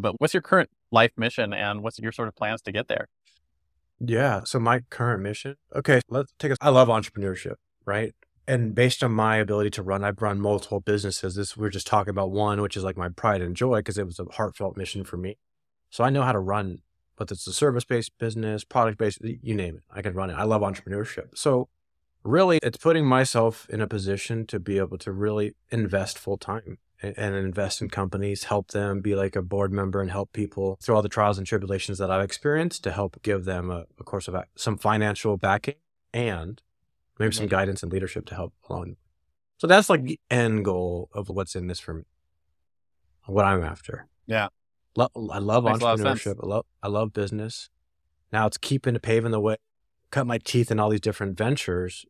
But what's your current life mission and what's your sort of plans to get there? Yeah. So my current mission. Okay, let's take a. I love entrepreneurship, right? And based on my ability to run, I've run multiple businesses. This we're just talking about one, which is like my pride and joy because it was a heartfelt mission for me. So I know how to run, whether it's a service based business, product based, you name it. I can run it. I love entrepreneurship. So really, it's putting myself in a position to be able to really invest full time and invest in companies, help them be like a board member and help people through all the trials and tribulations that I've experienced to help give them a, course of some financial backing and maybe some guidance and leadership to help along. So that's like the end goal of what's in this for me, what I'm after. Yeah. Lo- I love Makes entrepreneurship. I love, I love business. Now it's keeping, to paving the way, cut my teeth in all these different ventures.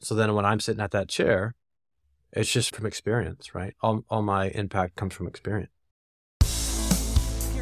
So then when I'm sitting at that chair, it's just from experience, right? All, all my impact comes from experience.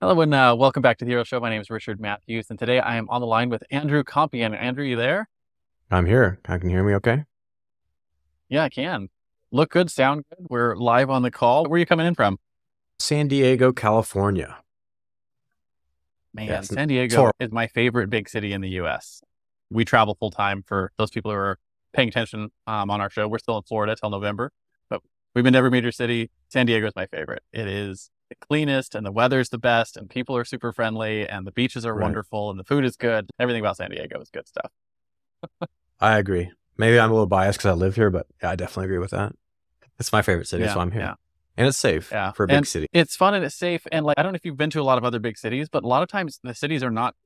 Hello and uh, welcome back to the Hero Show. My name is Richard Matthews, and today I am on the line with Andrew Compean. Andrew, you there? I'm here. I can hear me okay? Yeah, I can. Look good, sound good. We're live on the call. Where are you coming in from? San Diego, California. Man, yeah, San Diego is my favorite big city in the US. We travel full time for those people who are paying attention um, on our show. We're still in Florida till November, but we've been to every major city. San Diego is my favorite. It is the cleanest and the weather's the best and people are super friendly and the beaches are right. wonderful and the food is good. Everything about San Diego is good stuff. I agree. Maybe I'm a little biased because I live here, but yeah, I definitely agree with that. It's my favorite city, yeah, so I'm here. Yeah. And it's safe yeah. for a big and city. It's fun and it's safe. And like, I don't know if you've been to a lot of other big cities, but a lot of times the cities are not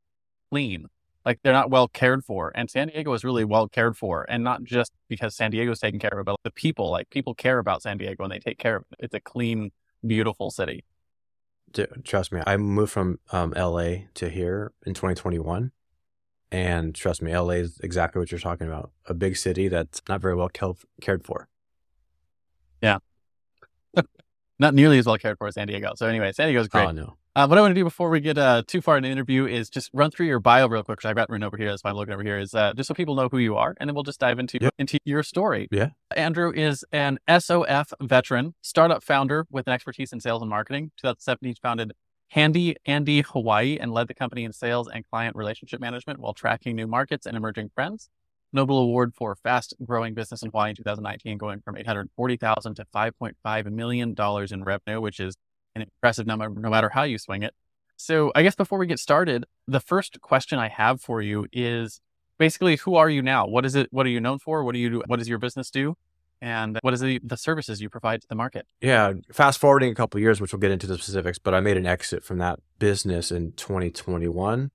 clean. Like they're not well cared for. And San Diego is really well cared for. And not just because San Diego is taken care of, but the people, like people care about San Diego and they take care of it. It's a clean, beautiful city. Trust me, I moved from um, LA to here in 2021. And trust me, LA is exactly what you're talking about a big city that's not very well cared for. Yeah. Not nearly as well cared for as San Diego. So, anyway, San Diego's great. Oh, no. Uh, what I want to do before we get uh, too far in the interview is just run through your bio real quick. Cause I've got written over here. That's why I'm looking over here. Is uh, just so people know who you are, and then we'll just dive into yep. into your story. Yeah. Andrew is an SOF veteran, startup founder with an expertise in sales and marketing. 2017, he founded Handy Andy Hawaii and led the company in sales and client relationship management while tracking new markets and emerging trends. Nobel Award for fast growing business in Hawaii in 2019, going from 840,000 to 5.5 million dollars in revenue, which is an impressive number no matter how you swing it. So, I guess before we get started, the first question I have for you is basically who are you now? What is it what are you known for? What do you do? What does your business do? and what is the, the services you provide to the market? Yeah, fast forwarding a couple years, which we'll get into the specifics, but I made an exit from that business in 2021.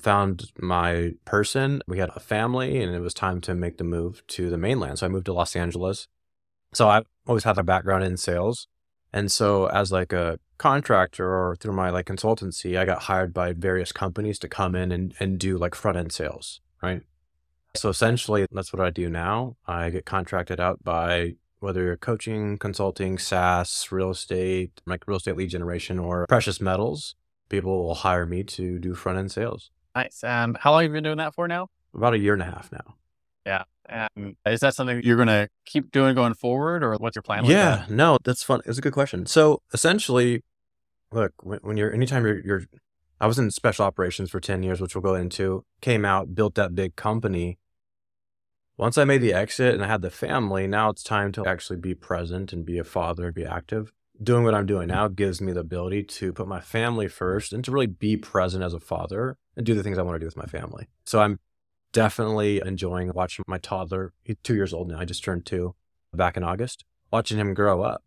Found my person. We had a family, and it was time to make the move to the mainland. So I moved to Los Angeles. So I've always had a background in sales, and so as like a contractor or through my like consultancy, I got hired by various companies to come in and, and do like front end sales, right? So essentially, that's what I do now. I get contracted out by whether you're coaching, consulting, SaaS, real estate, like real estate lead generation, or precious metals. People will hire me to do front end sales. Nice. And how long have you been doing that for now? About a year and a half now. Yeah. And is that something you're going to keep doing going forward, or what's your plan? Yeah. Like no, that's fun. It's a good question. So essentially, look, when, when you're anytime you're, you're, I was in special operations for ten years, which we'll go into. Came out, built that big company once I made the exit and I had the family, now it's time to actually be present and be a father, and be active. Doing what I'm doing now gives me the ability to put my family first and to really be present as a father and do the things I want to do with my family. So I'm definitely enjoying watching my toddler. He's two years old now. I just turned two back in August, watching him grow up.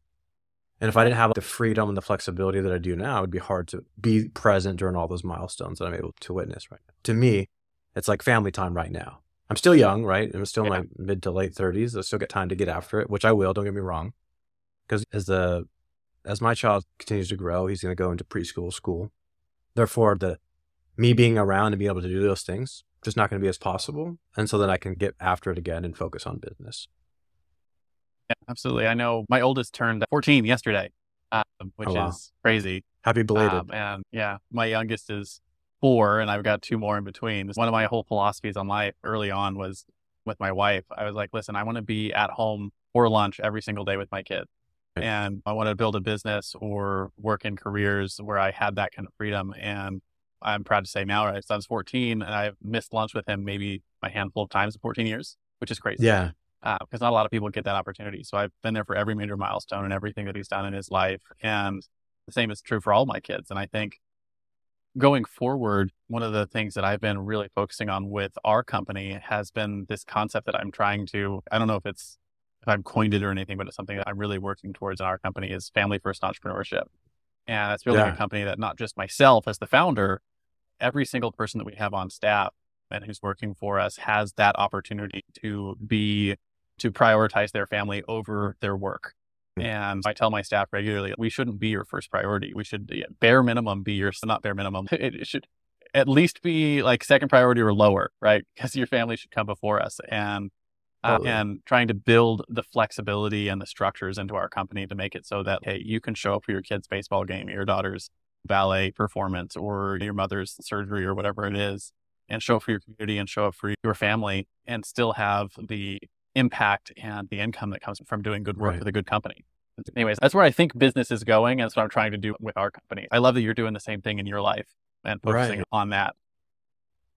And if I didn't have the freedom and the flexibility that I do now, it would be hard to be present during all those milestones that I'm able to witness right now. To me, it's like family time right now. I'm still young, right? I'm still in my mid to late 30s. I still get time to get after it, which I will, don't get me wrong. Because as the as my child continues to grow, he's going to go into preschool, school. Therefore, the me being around and being able to do those things just not going to be as possible. And so then I can get after it again and focus on business. Yeah, absolutely. I know my oldest turned 14 yesterday, um, which oh, wow. is crazy. Happy belated. Um, and yeah, my youngest is four, and I've got two more in between. One of my whole philosophies on life early on was with my wife. I was like, listen, I want to be at home for lunch every single day with my kids. And I want to build a business or work in careers where I had that kind of freedom. And I'm proud to say now, right? Son's 14 and I've missed lunch with him maybe a handful of times in 14 years, which is crazy. Yeah. Because uh, not a lot of people get that opportunity. So I've been there for every major milestone and everything that he's done in his life. And the same is true for all my kids. And I think going forward, one of the things that I've been really focusing on with our company has been this concept that I'm trying to, I don't know if it's, if I've coined it or anything, but it's something that I'm really working towards in our company is family first entrepreneurship. And it's building yeah. a company that not just myself as the founder, every single person that we have on staff and who's working for us has that opportunity to be to prioritize their family over their work. Hmm. And I tell my staff regularly, we shouldn't be your first priority. We should bare minimum be your not bare minimum. It should at least be like second priority or lower, right? Because your family should come before us. And uh, and trying to build the flexibility and the structures into our company to make it so that hey, you can show up for your kid's baseball game, your daughter's ballet performance, or your mother's surgery, or whatever it is, and show up for your community and show up for your family, and still have the impact and the income that comes from doing good work right. with a good company. Anyways, that's where I think business is going. And that's what I'm trying to do with our company. I love that you're doing the same thing in your life and focusing right. on that.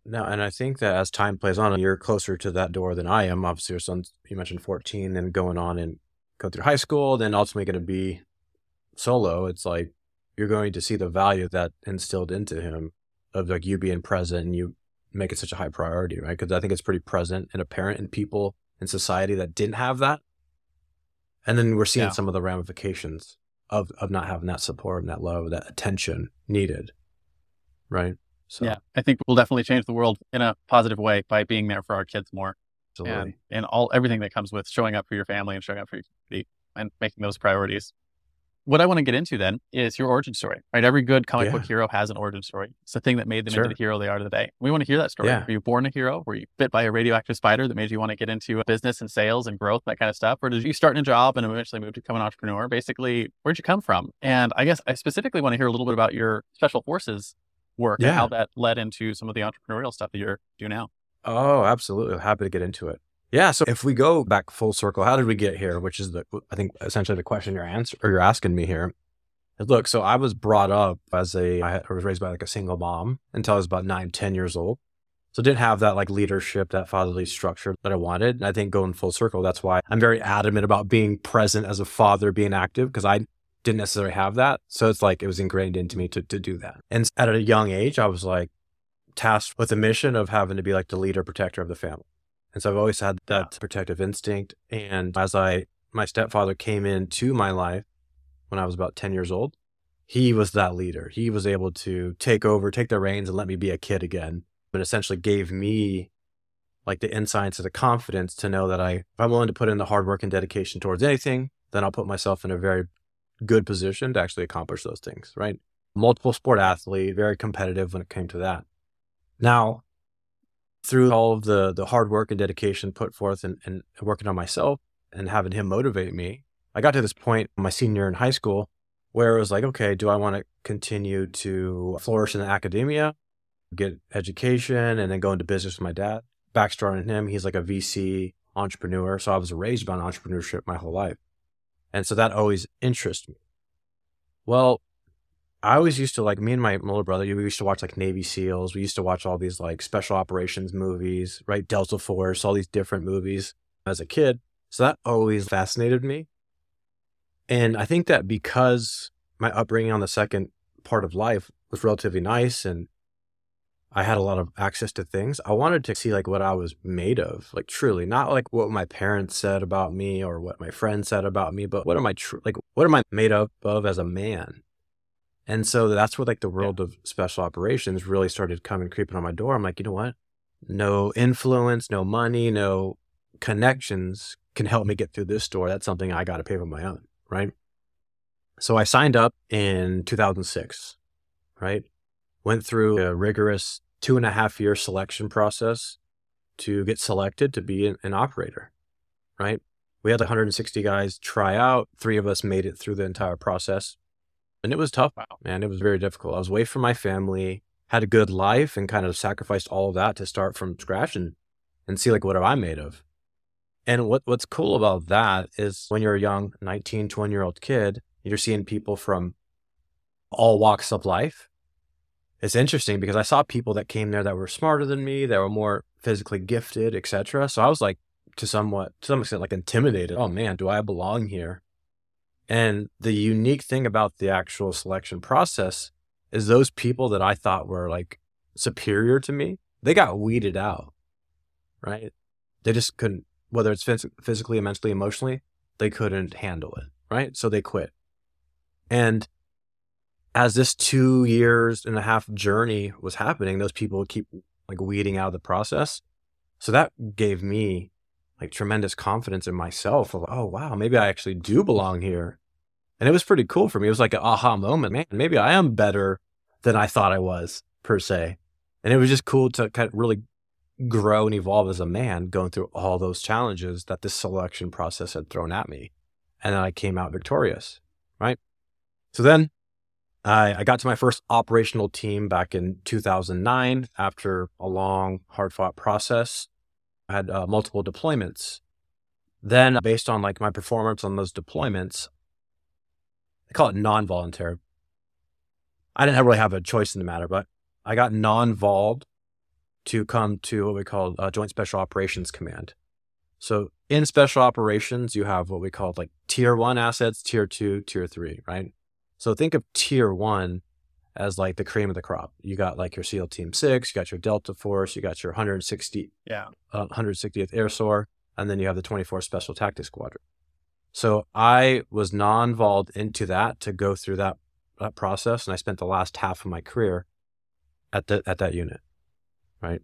No, and I think that as time plays on, you're closer to that door than I am. Obviously, your son, you mentioned 14 and going on and go through high school, then ultimately going to be solo. It's like you're going to see the value that instilled into him of like you being present and you make it such a high priority, right? Because I think it's pretty present and apparent in people in society that didn't have that. And then we're seeing yeah. some of the ramifications of, of not having that support and that love, that attention needed. Right. So yeah, I think we'll definitely change the world in a positive way by being there for our kids more. Absolutely. And, and all everything that comes with showing up for your family and showing up for your community and making those priorities what I want to get into then is your origin story, right? Every good comic yeah. book hero has an origin story. It's the thing that made them sure. into the hero they are today. We want to hear that story. Yeah. Were you born a hero? Were you bit by a radioactive spider that made you want to get into uh, business and sales and growth, that kind of stuff? Or did you start in a job and eventually move to become an entrepreneur? Basically, where'd you come from? And I guess I specifically want to hear a little bit about your special forces work yeah. and how that led into some of the entrepreneurial stuff that you're doing now. Oh, absolutely. Happy to get into it. Yeah. So if we go back full circle, how did we get here? Which is the, I think, essentially the question you're answer or you're asking me here. Look, so I was brought up as a, I was raised by like a single mom until I was about nine, 10 years old. So didn't have that like leadership, that fatherly structure that I wanted. And I think going full circle, that's why I'm very adamant about being present as a father, being active, because I didn't necessarily have that. So it's like it was ingrained into me to, to do that. And at a young age, I was like tasked with the mission of having to be like the leader, protector of the family. And so I've always had that yeah. protective instinct. And as I, my stepfather came into my life, when I was about 10 years old. He was that leader. He was able to take over, take the reins, and let me be a kid again. But essentially gave me like the insights and the confidence to know that I, if I'm willing to put in the hard work and dedication towards anything, then I'll put myself in a very good position to actually accomplish those things, right? Multiple sport athlete, very competitive when it came to that. Now, through all of the the hard work and dedication put forth and, and working on myself and having him motivate me, I got to this point my senior in high school where it was like, okay, do I want to continue to flourish in academia, get education, and then go into business with my dad? Backstory on him, he's like a VC entrepreneur. So I was raised on entrepreneurship my whole life. And so that always interests me. Well, I always used to like me and my older brother, we used to watch like Navy SEALs. We used to watch all these like special operations movies, right? Delta Force, all these different movies as a kid. So that always fascinated me. And I think that because my upbringing on the second part of life was relatively nice and I had a lot of access to things. I wanted to see like what I was made of, like truly, not like what my parents said about me or what my friends said about me, but what am I tr- like what am I made up of as a man? And so that's what like the world yeah. of special operations really started coming creeping on my door. I'm like, you know what? No influence, no money, no connections can help me get through this door. That's something I got to pay for my own, right? So I signed up in 2006, right? Went through a rigorous two and a half year selection process to get selected to be an, an operator, right? We had 160 guys try out. Three of us made it through the entire process. And it was tough, man. It was very difficult. I was away from my family, had a good life, and kind of sacrificed all of that to start from scratch and, and see like what am I made of. And what, what's cool about that is when you're a young 19, 20 year old kid, you're seeing people from all walks of life. It's interesting because I saw people that came there that were smarter than me, that were more physically gifted, etc. So I was like to somewhat to some extent like intimidated. Oh man, do I belong here? And the unique thing about the actual selection process is those people that I thought were like superior to me, they got weeded out. Right? They just couldn't whether it's phys- physically, mentally, emotionally, they couldn't handle it. Right? So they quit. And as this two years and a half journey was happening, those people keep like weeding out of the process. So that gave me like tremendous confidence in myself of, oh, wow, maybe I actually do belong here. And it was pretty cool for me. It was like an aha moment. Man, maybe I am better than I thought I was, per se. And it was just cool to kind of really grow and evolve as a man going through all those challenges that this selection process had thrown at me. And then I came out victorious, right? So then I, I got to my first operational team back in 2009 after a long, hard fought process. Had uh, multiple deployments. Then, based on like my performance on those deployments, I call it non voluntary. I didn't really have a choice in the matter, but I got non voled to come to what we call a Joint Special Operations Command. So in special operations, you have what we call like tier one assets, tier two, tier three, right? So think of tier one as like the cream of the crop. You got like your SEAL Team Six, you got your Delta Force, you got your 160, yeah, uh, 160th Air SOAR, and then you have the 24 Special Tactics Squadron. So I was non-involved into that to go through that that process, and I spent the last half of my career at the at that unit, right,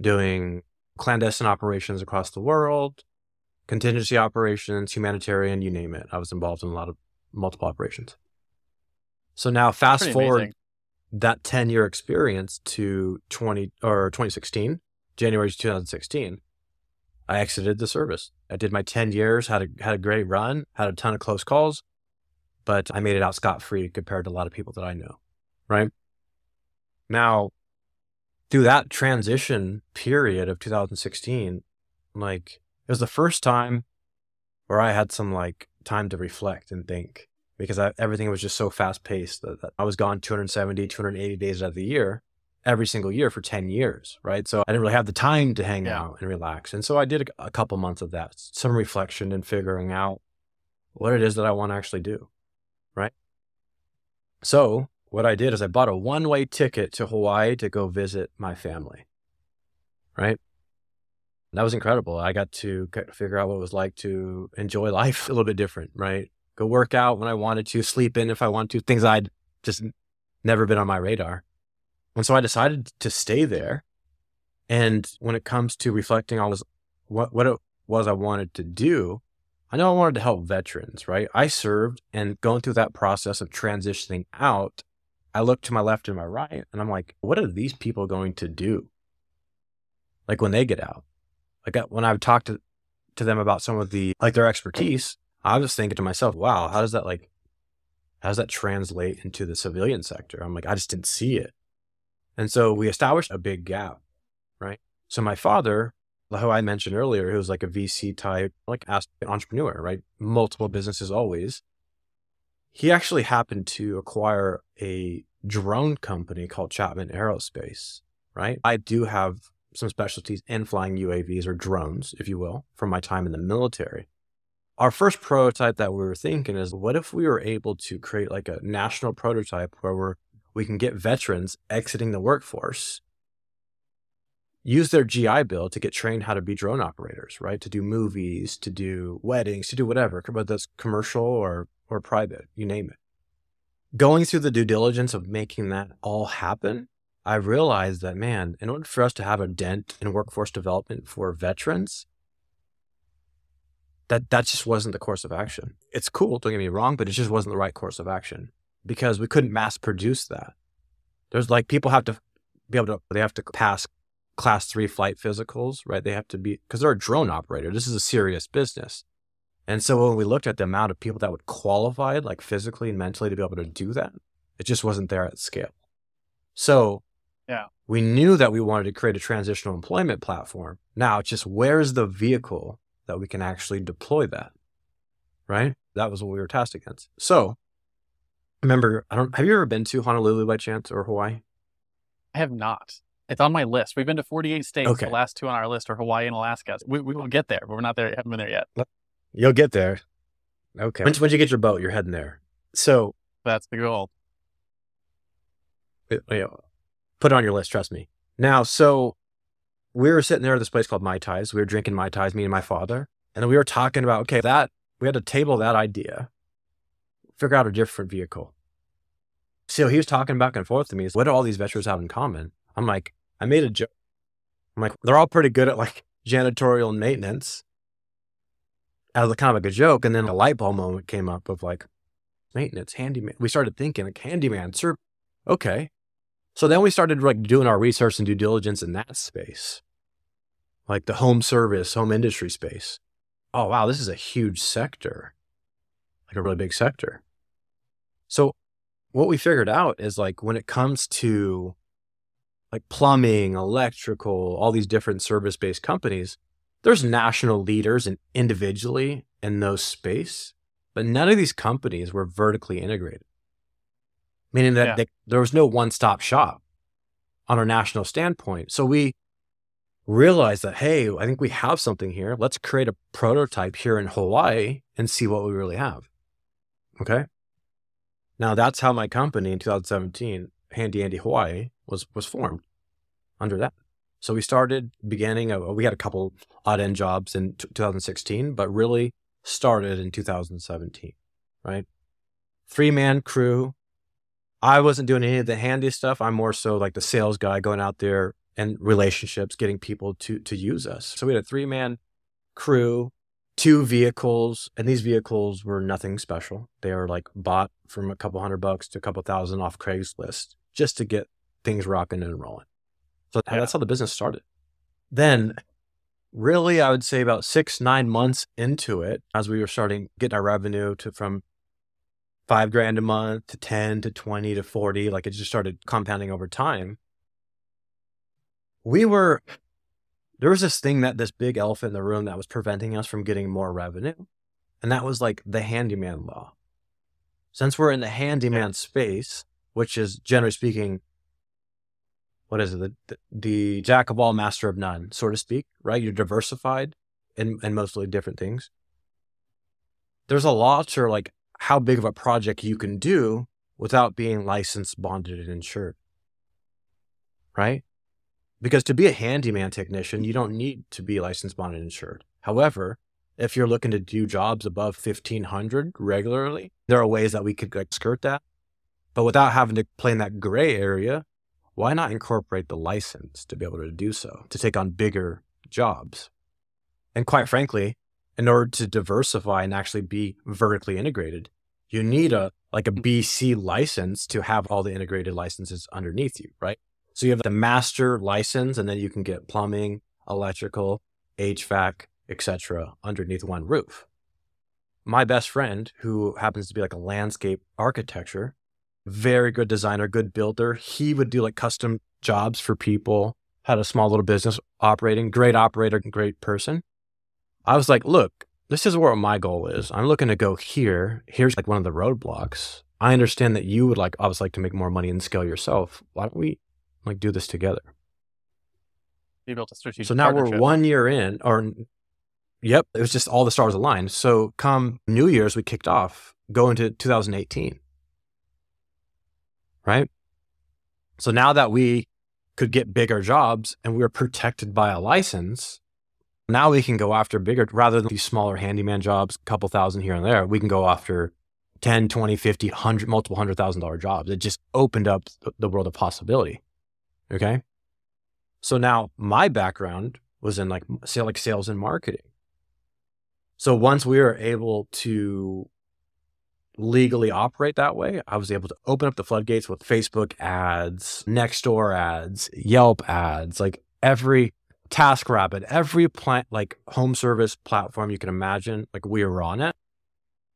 doing clandestine operations across the world, contingency operations, humanitarian, you name it. I was involved in a lot of multiple operations. So now fast forward amazing. that 10 year experience to 20 or 2016, January 2016, I exited the service. I did my 10 years, had a, had a great run, had a ton of close calls, but I made it out scot free compared to a lot of people that I know. Right now, through that transition period of 2016, like it was the first time where I had some like time to reflect and think because I, everything was just so fast paced that, that, I was gone 270, 280 days out of the year, every single year for 10 years, right? So I didn't really have the time to hang yeah. out and relax. And so I did a, a couple months of that, some reflection and figuring out what it is that I want to actually do, right? So what I did is I bought a one way ticket to Hawaii to go visit my family, right? that was incredible. I got to figure out what it was like to enjoy life a little bit different, right? Go work out when I wanted to, sleep in if I wanted to, things I'd just never been on my radar. And so I decided to stay there. And when it comes to reflecting on what, what it was I wanted to do, I know I wanted to help veterans, right? I served and going through that process of transitioning out, I looked to my left and my right and I'm like, what are these people going to do? Like when they get out, like when I've talked to, to them about some of the, like their expertise, I was thinking to myself, wow, how does that like, how does that translate into the civilian sector? I'm like, I just didn't see it. And so we established a big gap, right? So my father, who I mentioned earlier, who was like a VC type, like an entrepreneur, right? Multiple businesses always. He actually happened to acquire a drone company called Chapman Aerospace, right? I do have some specialties in flying UAVs or drones, if you will, from my time in the military our first prototype that we were thinking is what if we were able to create like a national prototype where we're we can get veterans exiting the workforce use their GI Bill to get trained how to be drone operators, right? To do movies, to do weddings, to do whatever, whether that's commercial or or private, you name it. Going through the due diligence of making that all happen, I realized that man, in order for us to have a dent in workforce development for veterans, that that just wasn't the course of action. It's cool, don't get me wrong, but it just wasn't the right course of action because we couldn't mass produce that. There's like people have to be able to they have to pass class three flight physicals, right? They have to be because they're a drone operator. This is a serious business. And so when we looked at the amount of people that would qualify, like physically and mentally, to be able to do that, it just wasn't there at scale. So yeah, we knew that we wanted to create a transitional employment platform. Now it's just where's the vehicle that we can actually deploy that? Right? That was what we were tasked against. So remember, I don't have you ever been to Honolulu by chance or Hawaii? I have not. It's on my list. We've been to 48 states. Okay. The last two on our list are Hawaii and Alaska. We, we will get there, but we're not there. Haven't been there yet. You'll get there. Okay. Once, once you get your boat, you're heading there. So That's the goal. it- you know, put it on your list. Trust me. Now, so we were sitting there at this place called Mai Tais. We were drinking Mai Tais, me and my father, and we were talking about okay, that we had to table that idea, figure out a different vehicle. So he was talking back and forth to me. What do all these veterans have in common? I'm like, I made a joke. I'm like, they're all pretty good at like janitorial maintenance. As a kind of like a joke, and then a light bulb moment came up of like maintenance, handyman. We started thinking like handyman, sir. Okay, so then we started like doing our research and due diligence in that space, like the home service, home industry space. Oh, wow, this is a huge sector, like a really big sector. So what we figured out is like when it comes to like plumbing, electrical, all these different service based companies, there's national leaders and individually in those space, but none of these companies were vertically integrated meaning that Yeah. they, there was no one stop shop on a national standpoint. So we realized that, hey, I think we have something here. Let's create a prototype here in Hawaii and see what we really have. Okay. Now that's how my company in 2017, Handy Andy Hawaii, was was formed under that. So we started beginning of, we had a couple odd end jobs in t- 2016, but really started in 2017, right? Three man crew, I wasn't doing any of the handy stuff. I'm more so like the sales guy going out there and relationships, getting people to to use us. So we had a three man crew, two vehicles, and these vehicles were nothing special. They were like bought from a couple hundred bucks to a couple thousand off Craigslist just to get things rocking and rolling. So Yeah. that's how the business started. Then really I would say about six, nine months into it, as we were starting getting our revenue to from five grand a month to 10 to 20 to 40 like it just started compounding over time. We were there was this thing that this big elephant in the room that was preventing us from getting more revenue and that was like the handyman law. Since we're in the handyman space which is generally speaking what is it? The, the, the jack of all master of none so to speak right? You're diversified in, in mostly different things. There's a law to like how big of a project you can do without being licensed, bonded, and insured. Right? Because to be a handyman technician, you don't need to be licensed, bonded, and insured. However, if you're looking to do jobs above 1500 regularly, there are ways that we could like, skirt that. But without having to play in that gray area, why not incorporate the license to be able to do so, to take on bigger jobs? And quite frankly, in order to diversify and actually be vertically integrated, you need a like a mm. BC license to have all the integrated licenses underneath you, right? So you have the master license and then you can get plumbing, electrical, HVAC, etc. underneath one roof. My best friend, who happens to be like a landscape architecture, very good designer, good builder, he would do like custom jobs for people, had a small little business operating, great operator, great person. I was like, look, this is where my goal is. I'm looking to go here. Here's like one of the roadblocks. I understand that you would like obviously like to make more money and scale yourself. Why don't we like do this together? You built a strategic. So now we're one year in, or yep, it was just all the stars aligned. So come New Year's, we kicked off, go into 2018. Right? So now that we could get bigger jobs and we were protected by a license. Now we can go after bigger rather than these smaller handyman jobs, a couple thousand here and there. We can go after 10, 20, 50, 100, multiple hundred thousand dollar jobs. It just opened up the world of possibility. Okay. So now my background was in like, say, like sales and marketing. So once we were able to legally operate that way, I was able to open up the floodgates with Facebook ads, Nextdoor ads, Yelp ads, like every TaskRabbit, every plant like home service platform you can imagine, like we are on it.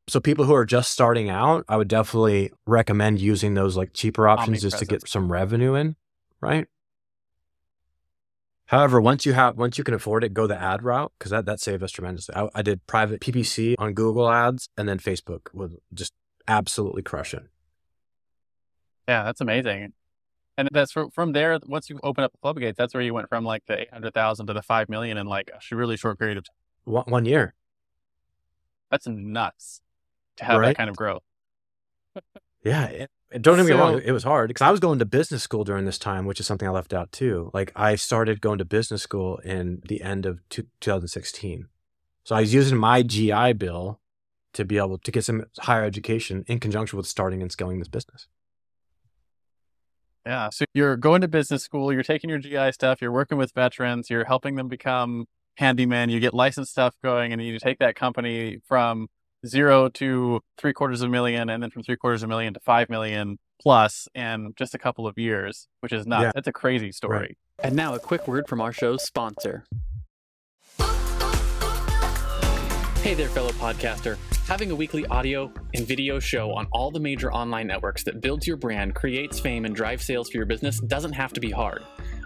So people who are just starting out, I would definitely recommend using those like cheaper options just to get some revenue in, right? However, once you have once you can afford it, go the ad route because that that saved us tremendously. I, I, did private PPC on Google Ads, and then Facebook was just absolutely crushing. Yeah, that's amazing. And that's from, from there. Once you open up the floodgates, that's where you went from like the eight hundred thousand to the five million in like a really short period of time. One, one year. That's nuts to have right? that kind of growth. yeah, it, don't get me wrong, it was hard because I was going to business school during this time, which is something I left out too. Like I started going to business school in the end of 2016. So I was using my GI Bill to be able to get some higher education in conjunction with starting and scaling this business. Yeah. So you're going to business school, you're taking your GI stuff, you're working with veterans, you're helping them become handyman, you get licensed stuff going, and you take that company from zero to three quarters of a million, and then from three quarters of a million to five million plus in just a couple of years, which is nuts. Yeah. That's a crazy story. Right. And now a quick word from our show's sponsor. Hey there, fellow podcaster. Having a weekly audio and video show on all the major online networks that builds your brand, creates fame, and drives sales for your business doesn't have to be hard.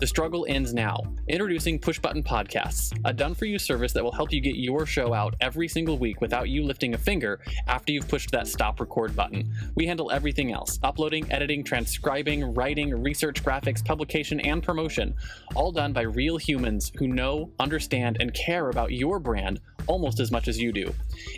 The struggle ends now. Introducing Push Button Podcasts, a done for you service that will help you get your show out every single week without you lifting a finger after you've pushed that stop record button. We handle everything else uploading, editing, transcribing, writing, research, graphics, publication, and promotion, all done by real humans who know, understand, and care about your brand almost as much as you do.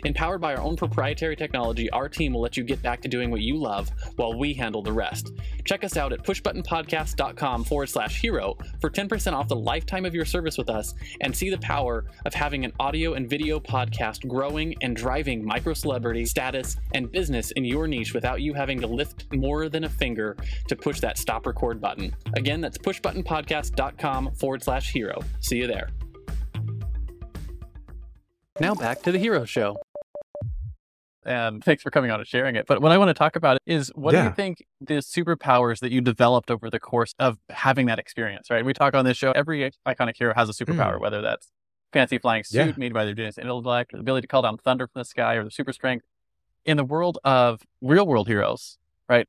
Empowered by our own proprietary technology, our team will let you get back to doing what you love while we handle the rest. Check us out at pushbuttonpodcast.com forward slash hero for 10% off the lifetime of your service with us and see the power of having an audio and video podcast growing and driving micro celebrity status and business in your niche without you having to lift more than a finger to push that stop record button. Again, that's pushbuttonpodcast.com forward slash hero. See you there. Now back to the Hero Show. And thanks for coming on and sharing it. But what I want to talk about is what yeah. do you think the superpowers that you developed over the course of having that experience, right? We talk on this show, every iconic hero has a superpower, mm. whether that's fancy flying suit yeah. made by their genius intellect, or the ability to call down thunder from the sky, or the super strength. In the world of real world heroes, right?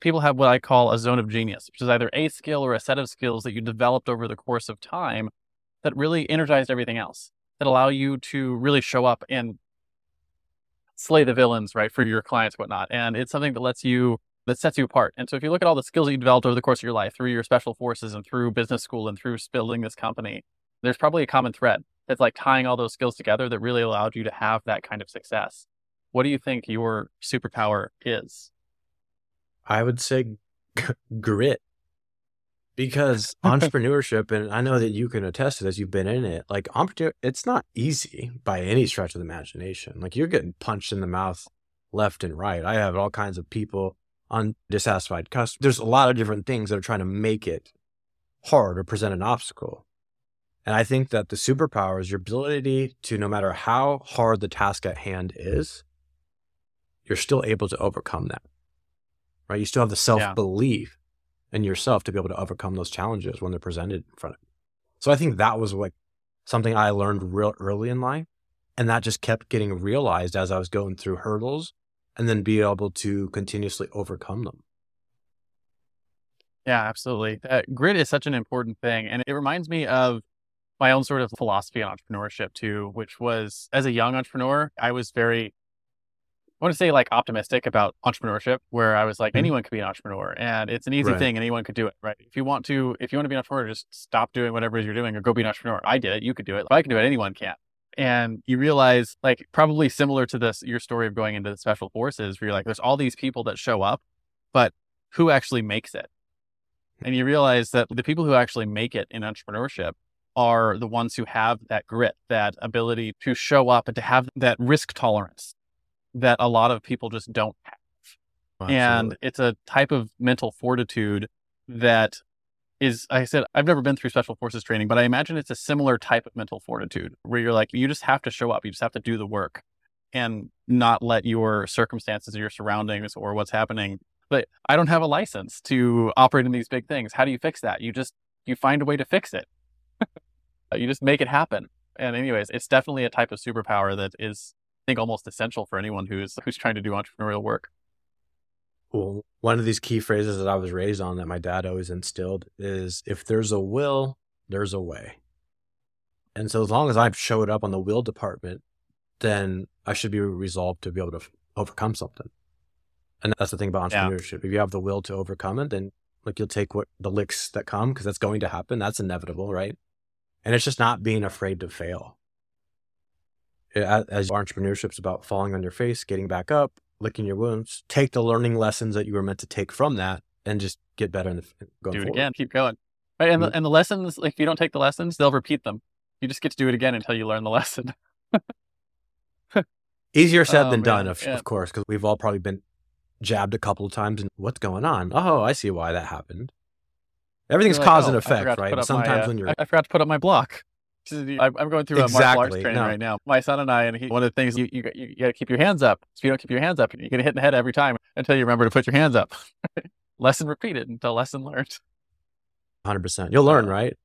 People have what I call a zone of genius, which is either a skill or a set of skills that you developed over the course of time that really energized everything else that allow you to really show up and slay the villains, right, for your clients, whatnot. And it's something that lets you, that sets you apart. And so if you look at all the skills that you developed over the course of your life through your special forces and through business school and through building this company, there's probably a common thread that's like tying all those skills together that really allowed you to have that kind of success. What do you think your superpower is? I would say g- grit because entrepreneurship and i know that you can attest to this you've been in it like it's not easy by any stretch of the imagination like you're getting punched in the mouth left and right. I have all kinds of people on dissatisfied customers there's a lot of different things that are trying to make it hard or present an obstacle. And i think that the superpower is your ability to no matter how hard the task at hand is you're still able to overcome that right? You still have the self-belief in yourself to be able to overcome those challenges when they're presented in front of you. So I think that was like something I learned real early in life. And that just kept getting realized as I was going through hurdles and then be able to continuously overcome them. Yeah, absolutely. Uh, grit is such an important thing. And it reminds me of my own sort of philosophy on entrepreneurship too, which was as a young entrepreneur, I was very I want to say like optimistic about entrepreneurship, where I was like, Mhm. anyone could be an entrepreneur and it's an easy Right. thing and anyone could do it, right? If you want to, if you want to be an entrepreneur, just stop doing whatever it is you're doing or go be an entrepreneur. I did it. You could do it. If I can do it, anyone can. And you realize like probably similar to this, your story of going into the special forces where you're like, there's all these people that show up, but who actually makes it? And you realize that the people who actually make it in entrepreneurship are the ones who have that grit, that ability to show up and to have that risk tolerance that a lot of people just don't have. And Absolutely. it's a type of mental fortitude that is, like I said, I've never been through special forces training, but I imagine it's a similar type of mental fortitude where you're like, you just have to show up, you just have to do the work and not let your circumstances or your surroundings or what's happening. But I don't have a license to operate in these big things. How do you fix that? You just, you find a way to fix it. you just make it happen. And anyways, it's definitely a type of superpower that is, think, almost essential for anyone who's who's trying to do entrepreneurial work. Well, one of these key phrases that I was raised on that my dad always instilled is if there's a will, there's a way. And so as long as I've showed up on the will department, then I should be resolved to be able to f- overcome something. And that's the thing about Yeah. entrepreneurship. If you have the will to overcome it, then like you'll take what the licks that come because that's going to happen. That's inevitable, right? And it's just not being afraid to fail. Yeah, entrepreneurship is about falling on your face, getting back up, licking your wounds. Take the learning lessons that you were meant to take from that, and just get better and going do it forward. again, keep going. Right. And, Yeah. the, and the lessons, like if you don't take the lessons, they'll repeat them. You just get to do it again until you learn the lesson. Easier said Oh, than man, done, of, yeah. of course, because we've all probably been jabbed a couple of times. And what's going on? Oh, I see why that happened. Everything's like, cause "Oh, and effect, right? But my, sometimes uh, when you're I forgot to put up my block. This is the- I'm going through a martial arts training no. right now. My son and I, and he, one of the things you, you, got- you got to keep your hands up. If you don't keep your hands up, you're going to hit in the head every time until you remember to put your hands up. lesson repeated until lesson learned. 100%, you'll learn, right?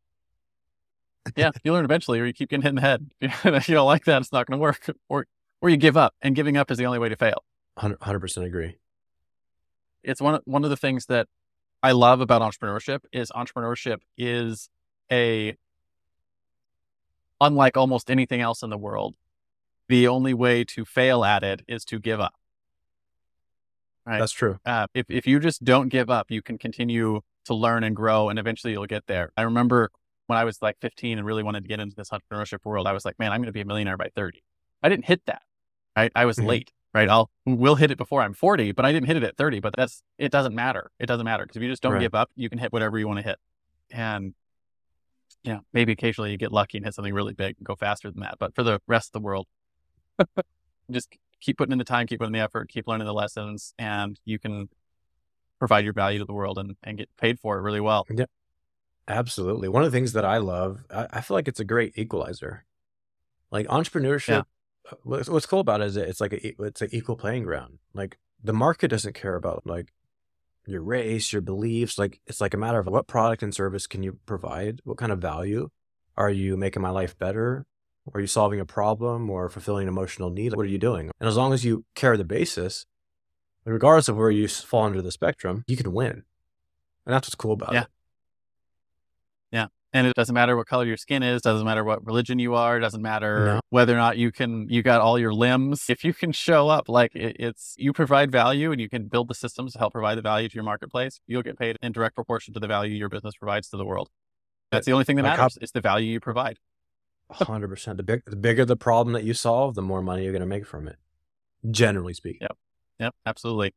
yeah, you learn eventually, or you keep getting hit in the head. if you don't like that, it's not going to work. Or, or you give up, and giving up is the only way to fail. 100 100% agree. It's one of, one of the things that I love about entrepreneurship is entrepreneurship is a unlike almost anything else in the world. The only way to fail at it is to give up. Right. That's true. uh, if if you just don't give up, you can continue to learn and grow, and eventually you'll get there. I remember when I was like 15 and really wanted to get into this entrepreneurship world, I was like, man, I'm going to be a millionaire by 30. I didn't hit that. Right, I was Mhm. late. Right, I'll we'll hit it before I'm 40, but I didn't hit it at 30. But that's it doesn't matter. It doesn't matter because if you just don't Right. give up, you can hit whatever you want to hit. And yeah, maybe occasionally you get lucky and hit something really big and go faster than that. But for the rest of the world, just keep putting in the time, keep putting in the effort, keep learning the lessons, and you can provide your value to the world and, and get paid for it really well. Yeah, Absolutely. One of the things that I love, I, I feel like it's a great equalizer. Like entrepreneurship, uh, what's, what's cool about it is it's like a, it's an equal playing ground. Like the market doesn't care about like your race, your beliefs. Like it's like a matter of what product and service can you provide? What kind of value? Are you making my life better? Are you solving a problem or fulfilling an emotional need? What are you doing? And as long as you carry the basis, regardless of where you fall under the spectrum, you can win. And that's what's cool about Yeah. it. And it doesn't matter what color your skin is, doesn't matter what religion you are, doesn't matter No. whether or not you can you got all your limbs. If you can show up, like it, it's you provide value and you can build the systems to help provide the value to your marketplace, you'll get paid in direct proportion to the value your business provides to the world. That's the only thing that matters. It's the value you provide. Hundred percent. The big, the bigger the problem that you solve, the more money you're going to make from it. Generally speaking. Yep. Yep, absolutely.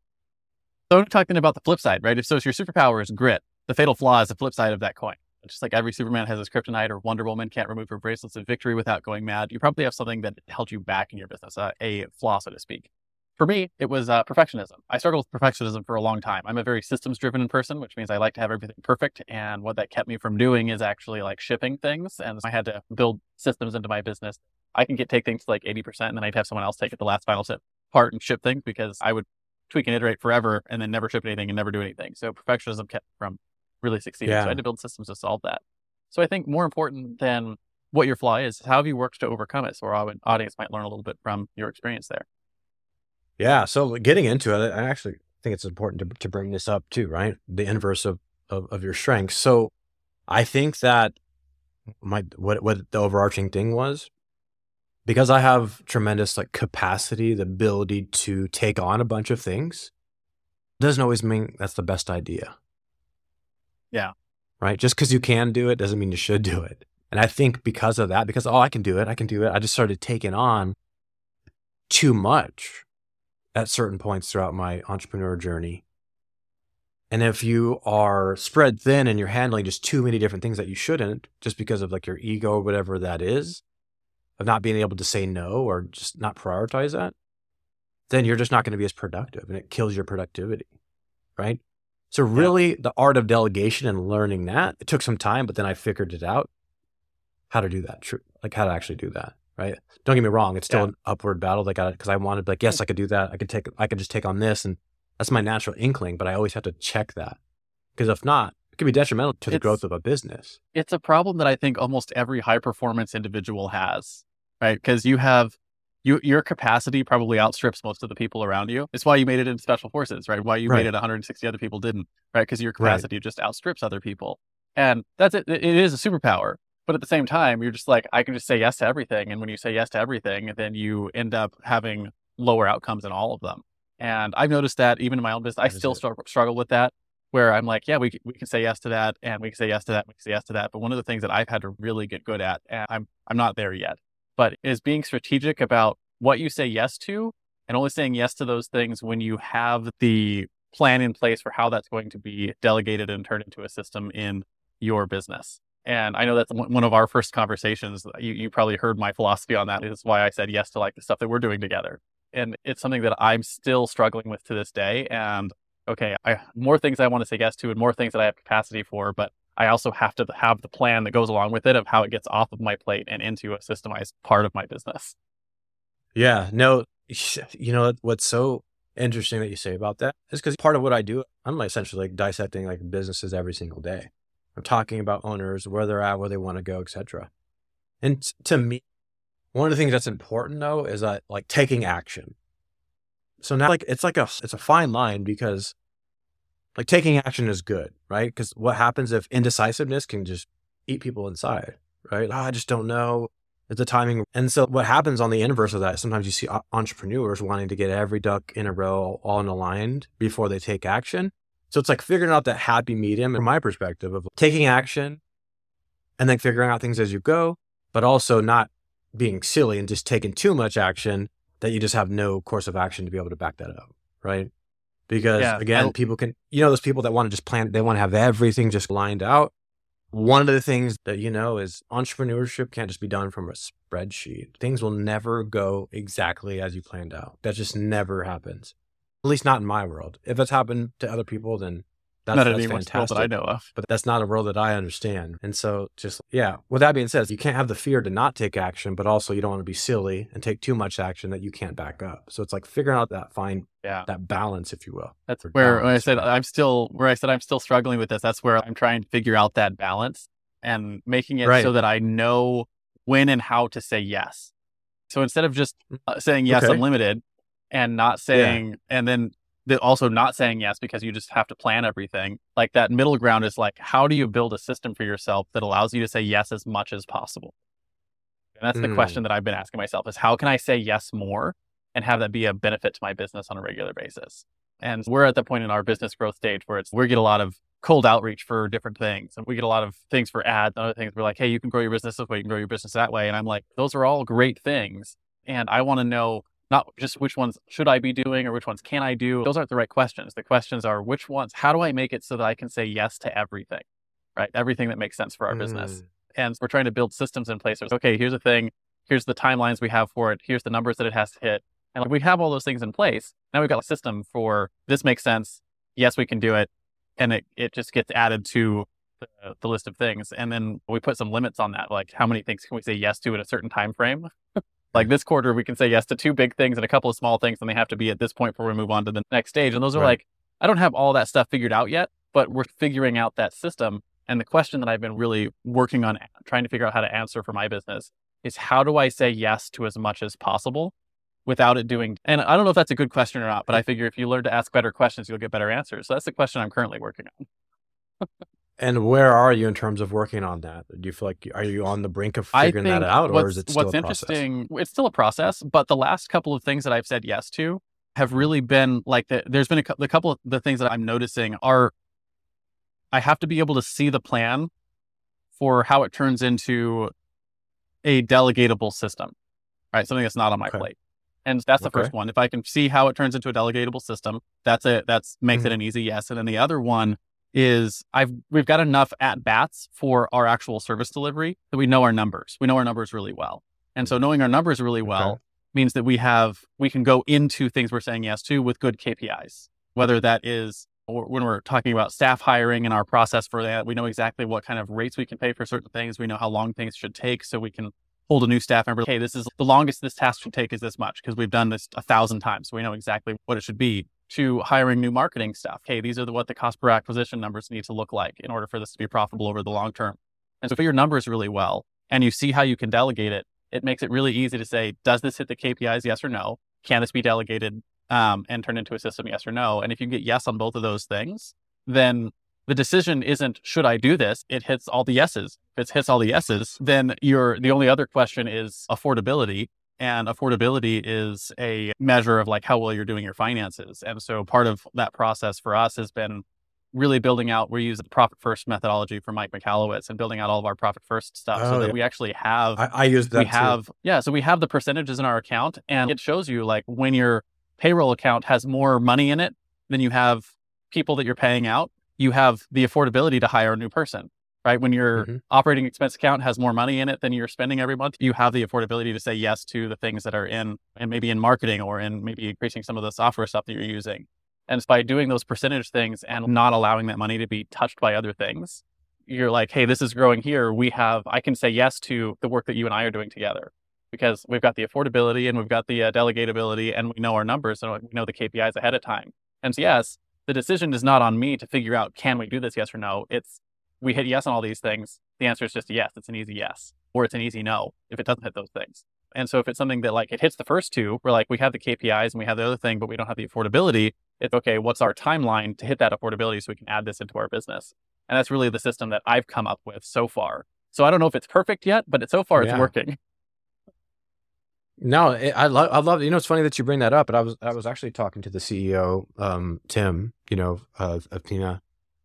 So talking about the flip side, right? If so, if your superpower is grit, the fatal flaw is the flip side of that coin. Just like every Superman has his kryptonite or Wonder Woman can't remove her bracelets of victory without going mad, you probably have something that held you back in your business, uh, a flaw, so to speak. For me, it was uh, perfectionism. I struggled with perfectionism for a long time. I'm a very systems driven person, which means I like to have everything perfect. And what that kept me from doing is actually like shipping things. And I had to build systems into my business. I can get take things to like 80%, and then I'd have someone else take it the last final part and ship things because I would tweak and iterate forever and then never ship anything and never do anything. So perfectionism kept from really succeeding. So I had to build systems to solve that. So I think more important than what your flaw is, how have you worked to overcome it? So our audience might learn a little bit from your experience there. Yeah. So getting into it, I actually think it's important to, to bring this up too, right? The inverse of, of, of your strengths. So I think that my what what the overarching thing was because I have tremendous like capacity, the ability to take on a bunch of things, doesn't always mean that's the best idea. Yeah. Right. Just because you can do it doesn't mean you should do it. And I think because of that, because oh, I can do it, I can do it, I just started taking on too much at certain points throughout my entrepreneur journey. And if you are spread thin and you're handling just too many different things that you shouldn't, just because of like your ego or whatever that is, of not being able to say no or just not prioritize that, then you're just not going to be as productive and it kills your productivity. Right. So, really, yeah. the art of delegation and learning that, it took some time, but then I figured it out how to do that. True. Like how to actually do that. Right. Don't get me wrong. It's still yeah. an upward battle. Like, I, cause I wanted, like, yes, I could do that. I could take, I could just take on this. And that's my natural inkling, but I always have to check that. Because if not, it could be detrimental to the growth of a business. It's a problem that I think almost every high performance individual has, right? Because you have you your capacity probably outstrips most of the people around you. It's why you made it in special forces, right? Why you right. made it 160 other people didn't, right? Because your capacity right. just outstrips other people, and that's it. It is a superpower. But at the same time, you're just like, I can just say yes to everything. And when you say yes to everything, then you end up having lower outcomes in all of them. And I've noticed that even in my own business, I still struggle, struggle with that where I'm like, yeah, we, we can say yes to that and we can say yes to that, we can say yes to that. But one of the things that I've had to really get good at, and I'm, I'm not there yet, but is being strategic about what you say yes to and only saying yes to those things when you have the plan in place for how that's going to be delegated and turned into a system in your business. And I know that's one of our first conversations. You, you probably heard my philosophy on that. Is why I said yes to like the stuff that we're doing together. And it's something that I'm still struggling with to this day. And okay, I more things I want to say yes to and more things that I have capacity for, but I also have to have the plan that goes along with it of how it gets off of my plate and into a systemized part of my business. Yeah, no, you know what's so interesting that you say about that is because part of what I do, I'm essentially like dissecting like businesses every single day. I'm talking about owners, where they're at, where they want to go, etc. And to me, one of the things that's important though is that like taking action. So now like it's like a it's a fine line because like taking action is good, right? Because what happens if indecisiveness can just eat people inside, right? Oh, I just don't know. It's the timing. And so what happens on the inverse of that, sometimes you see entrepreneurs wanting to get every duck in a row all in aligned before they take action. So it's like figuring out that happy medium in my perspective of taking action and then figuring out things as you go, but also not being silly and just taking too much action that you just have no course of action to be able to back that up, right? Because yeah, again, people can, you know, those people that want to just plan, they want to have everything just lined out. One of the things that you know is entrepreneurship can't just be done from a spreadsheet. Things will never go exactly as you planned out. That just never happens. At least not in my world. If it's happened to other people, then that's, not that's fantastic. that I know of. But that's not a world that I understand. And so just yeah, with that being said, you can't have the fear to not take action, but also you don't want to be silly and take too much action that you can't back up. So it's like figuring out that fine yeah. that balance, if you will. That's where balance, I said I'm still where I said I'm still struggling with this. That's where I'm trying to figure out that balance and making it right. so that I know when and how to say yes. So instead of just mm. uh, saying yes okay. unlimited and not saying yeah. and then the, also not saying yes because you just have to plan everything. Like that middle ground is like, how do you build a system for yourself that allows you to say yes as much as possible? And that's mm. the question mm. that I've been asking myself is how can I say yes more and have that be a benefit to my business on a regular basis? And we're at the point in our business growth stage where it's we get a lot of cold outreach for different things. And we get a lot of things for ads and other things. We're like, hey, you can grow your business this way, you can grow your business that way. And I'm like, those are all great things. And I want to know not just which ones should I be doing or which ones can I do. Those aren't the right questions. The questions are which ones, how do I make it so that I can say yes to everything, right? Everything that makes sense for our mm. business. And we're trying to build systems in place. Okay, here's a thing. Here's the timelines we have for it. Here's the numbers that it has to hit. And we have all those things in place. Now we've got a system for this makes sense. Yes, we can do it. And it, it just gets added to the, the list of things. And then we put some limits on that, like how many things can we say yes to in a certain time frame? Like this quarter, we can say yes to two big things and a couple of small things, and they have to be at this point before we move on to the next stage. And those are right. like, I don't have all that stuff figured out yet, but we're figuring out that system. And the question that I've been really working on trying to figure out how to answer for my business is how do I say yes to as much as possible without it doing and I don't know if that's a good question or not, but I figure if you learn to ask better questions, you'll get better answers. So that's the question I'm currently working on. And where are you in terms of working on that? Do you feel like are you on the brink of figuring that out, or is it still what's a process? interesting? It's still a process, but the last couple of things that I've said yes to have really been like the, there's been a, the couple of the things that I'm noticing are I have to be able to see the plan for how it turns into a delegatable system, right? Something that's not on my Okay. plate. And that's the Okay. first one. If I can see how it turns into a delegatable system, that's it. That's makes Mm-hmm. it an easy yes. And then the other one is I've we've got enough at bats for our actual service delivery that we know our numbers. We know our numbers really well. And so knowing our numbers really well Okay. means that we have we can go into things we're saying yes to with good KPIs. Whether that is or when we're talking about staff hiring and our process for that, we know exactly what kind of rates we can pay for certain things. We know how long things should take so we can hold a new staff member. Hey, this is the longest this task should take is this much because we've done this a thousand times. So we know exactly what it should be to hiring new marketing staff. Hey, these are the, what the cost per acquisition numbers need to look like in order for this to be profitable over the long term. And so if your numbers really well and you see how you can delegate it, it makes it really easy to say, does this hit the KPIs? Yes or no? Can this be delegated um, and turned into a system? Yes or no? And if you get yes on both of those things, then the decision isn't should I do this? It hits all the yeses. If it hits all the yeses, then you're the only other question is affordability. And affordability is a measure of like how well you're doing your finances. And so part of that process for us has been really building out, we use the profit first methodology for Mike Michalowicz and building out all of our profit first stuff so Oh, that yeah. we actually have I, I use that. we too. have yeah so we have the percentages in our account and it shows you like when your payroll account has more money in it than you have people that you're paying out you have the affordability to hire a new person right when your Mhm. operating expense account has more money in it than you're spending every month you have the affordability to say yes to the things that are in and maybe in marketing or in maybe increasing some of the software stuff that you're using and it's by doing those percentage things and not allowing that money to be touched by other things you're like, hey, this is growing here. We have, I can say yes to the work that you and I are doing together because we've got the affordability and we've got the uh, delegatability and we know our numbers and we know the KPIs ahead of time. And so, yes, the decision is not on me to figure out, can we do this? Yes or no. It's, we hit yes on all these things. The answer is just a yes. It's an easy yes, or it's an easy no if it doesn't hit those things. And so if it's something that like it hits the first two, we're like, we have the KPIs and we have the other thing, but we don't have the affordability. It's okay. What's our timeline to hit that affordability so we can add this into our business? And that's really the system that I've come up with so far. So I don't know if it's perfect yet, but it, so far it's Yeah. working. No, it, I love. I love. You know, it's funny that you bring that up. But I was I was actually talking to the CEO, um, Tim. You know, of, of Tina,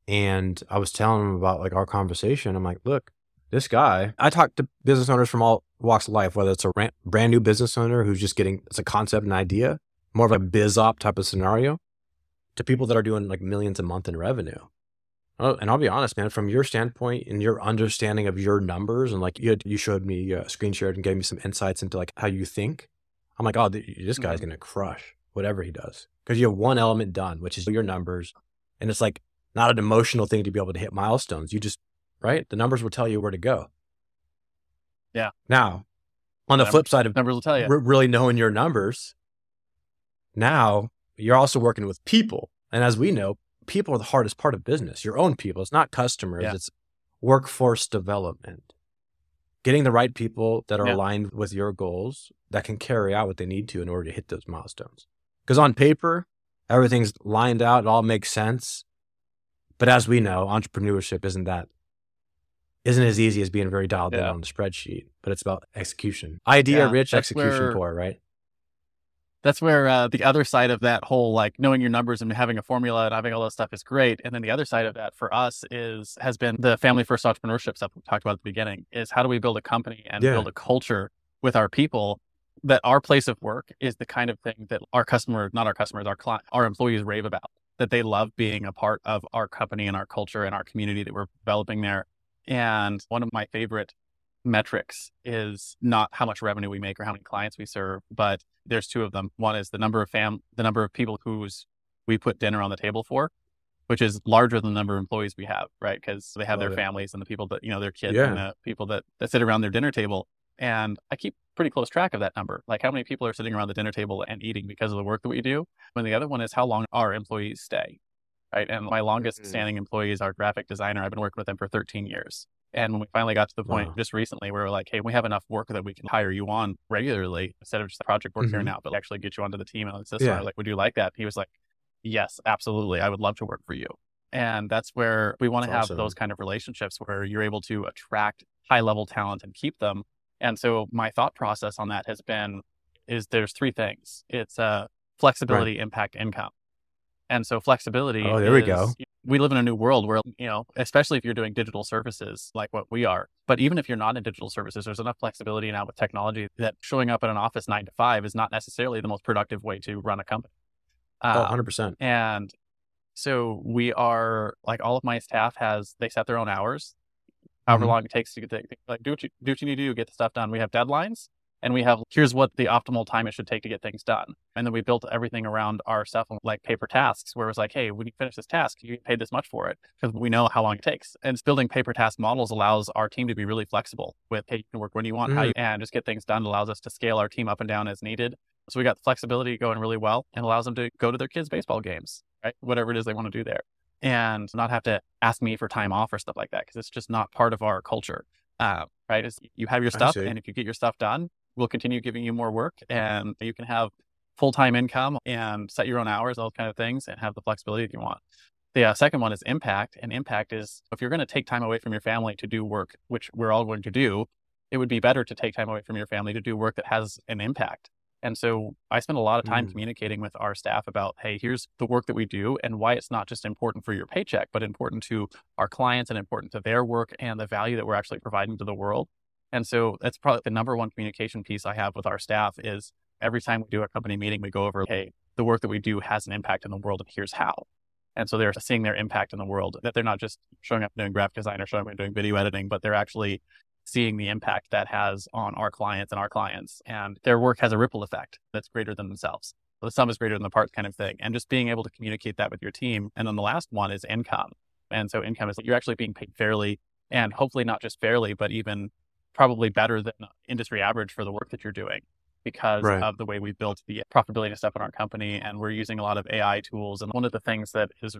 and I was telling him about like our conversation. I'm like, look, this guy. I talk to business owners from all walks of life, whether it's a ran- brand new business owner who's just getting it's a concept and idea, more of a biz op type of scenario, to people that are doing like millions a month in revenue. Oh, and I'll be honest, man. From your standpoint and your understanding of your numbers, and like you, had, you showed me uh, screen shared and gave me some insights into like how you think. I'm like, oh, th- this guy's Mhm. gonna crush whatever he does because you have one element done, which is your numbers, and it's like not an emotional thing to be able to hit milestones. You just right, the numbers will tell you where to go. Yeah. Now, on the Numbers- flip side of Numbers will tell you. re- really knowing your numbers, now you're also working with people, and as we know, people are the hardest part of business. Your own people. It's not customers. Yeah. It's workforce development. Getting the right people that are Yeah. aligned with your goals that can carry out what they need to in order to hit those milestones. Because on paper, everything's lined out, it all makes sense. But as we know, entrepreneurship isn't that isn't as easy as being very dialed in on the spreadsheet, but it's about execution. Idea Yeah, rich, execution where- poor, right? That's where uh, the other side of that whole like knowing your numbers and having a formula and having all that stuff is great. And then the other side of that for us is has been the family first entrepreneurship stuff we talked about at the beginning. Is how do we build a company and Yeah. build a culture with our people that our place of work is the kind of thing that our customer, not our customers, our client, our employees rave about. That they love being a part of our company and our culture and our community that we're developing there. And one of my favorite metrics is not how much revenue we make or how many clients we serve, but there's two of them. One is the number of fam, the number of people who's we put dinner on the table for, which is larger than the number of employees we have, right? Because they have their families and the people that you know their kids Yeah. and the people that that sit around their dinner table. And I keep pretty close track of that number, like how many people are sitting around the dinner table and eating because of the work that we do. And the other one is how long our employees stay, right? And my longest Mhm. standing employee is our graphic designer. I've been working with them for 13 years. And when we finally got to the point Wow. just recently where we're like, hey, we have enough work that we can hire you on regularly instead of just project work here Mhm. and now, but actually get you onto the team and this. Yeah. Like, would you like that? He was like, yes, absolutely. I would love to work for you. And that's where we want to have awesome. those kind of relationships where you're able to attract high level talent and keep them. And so my thought process on that has been is there's three things. It's uh, flexibility, impact, income. And so flexibility. Oh, there we go. We live in a new world where, you know, especially if you're doing digital services like what we are, but even if you're not in digital services, there's enough flexibility now with technology that showing up at an office nine to five is not necessarily the most productive way to run a company. Oh, Um, 100%. and so we are like all of my staff has they set their own hours, however Mhm. long it takes to get the, like do what you do what you need to do, get the stuff done. We have deadlines and we have here's what the optimal time it should take to get things done. And then we built everything around our stuff like paper tasks, where it was like, hey, when you finish this task, you get paid this much for it because we know how long it takes. And building paper task models allows our team to be really flexible with hey, you can work when you want, how you, and just get things done. It allows us to scale our team up and down as needed. So we got the flexibility going really well and allows them to go to their kids' baseball games, right? Whatever it is they want to do there. And not have to ask me for time off or stuff like that because it's just not part of our culture. Uh, right? Is you have your stuff, and if you get your stuff done, we'll continue giving you more work, and you can have full time income and set your own hours, all kind of things, and have the flexibility that you want. The uh, second one is impact, and impact is if you're going to take time away from your family to do work, which we're all going to do, it would be better to take time away from your family to do work that has an impact. And so I spend a lot of time Mm. communicating with our staff about, hey, here's the work that we do and why it's not just important for your paycheck, but important to our clients and important to their work and the value that we're actually providing to the world. And so that's probably the number one communication piece I have with our staff is every time we do a company meeting, we go over, hey, the work that we do has an impact in the world and here's how. And so they're seeing their impact in the world, that they're not just showing up doing graphic design or showing up doing video editing, but they're actually seeing the impact that has on our clients and our clients. And their work has a ripple effect that's greater than themselves. The sum is greater than the parts kind of thing. And just being able to communicate that with your team. And then the last one is income. And so income is you're actually being paid fairly and hopefully not just fairly, but even probably better than industry average for the work that you're doing because Right. of the way we built the profitability and stuff in our company. And we're using a lot of AI tools. And one of the things that is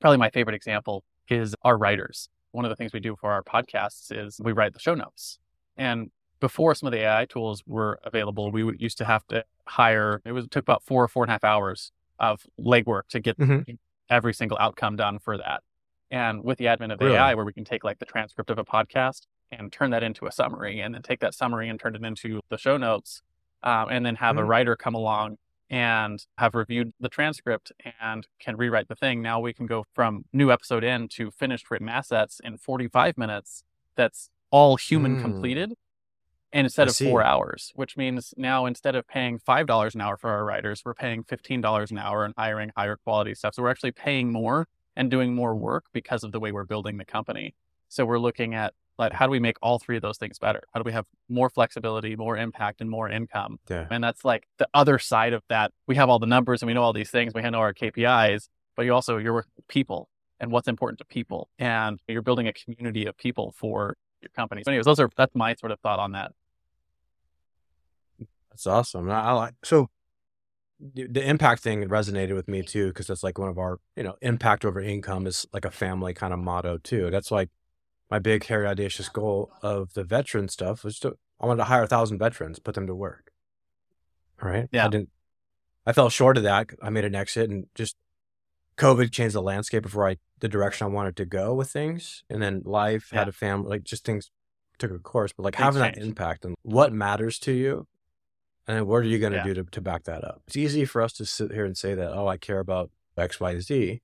probably my favorite example is our writers. One of the things we do for our podcasts is we write the show notes. And before some of the AI tools were available, we used to have to hire, it was it took about four or four and a half hours of legwork to get Mhm. every single outcome done for that. And with the advent of Really? AI, where we can take like the transcript of a podcast and turn that into a summary, and then take that summary and turn it into the show notes, um, and then have a Mm. writer come along and have reviewed the transcript and can rewrite the thing. Now we can go from new episode in to finished written assets in 45 minutes. That's all human Mm. completed. And instead I of four hours, which means now instead of paying $5 an hour for our writers, we're paying $15 an hour and hiring higher quality stuff. So we're actually paying more and doing more work because of the way we're building the company. So we're looking at like how do we make all three of those things better? How do we have more flexibility, more impact, and more income? Yeah. And that's like the other side of that. We have all the numbers and we know all these things. We handle our KPIs, but you also you're working with people and what's important to people, and you're building a community of people for your company. So, anyways, those are that's my sort of thought on that. That's awesome. I, I like so the, the impact thing resonated with me too because that's like one of our you know impact over income is like a family kind of motto too. That's like my big hairy audacious goal of the veteran stuff was to I wanted to hire a thousand veterans, put them to work. All right. Yeah. I didn't. I fell short of that. I made an exit and just COVID changed the landscape of where I the direction I wanted to go with things, and then life had a family like just things took a course, but like Things having that impact and what matters to you and what are you going to Yeah. do to, to back that up? It's easy for us to sit here and say that, oh, I care about X, Y, Z.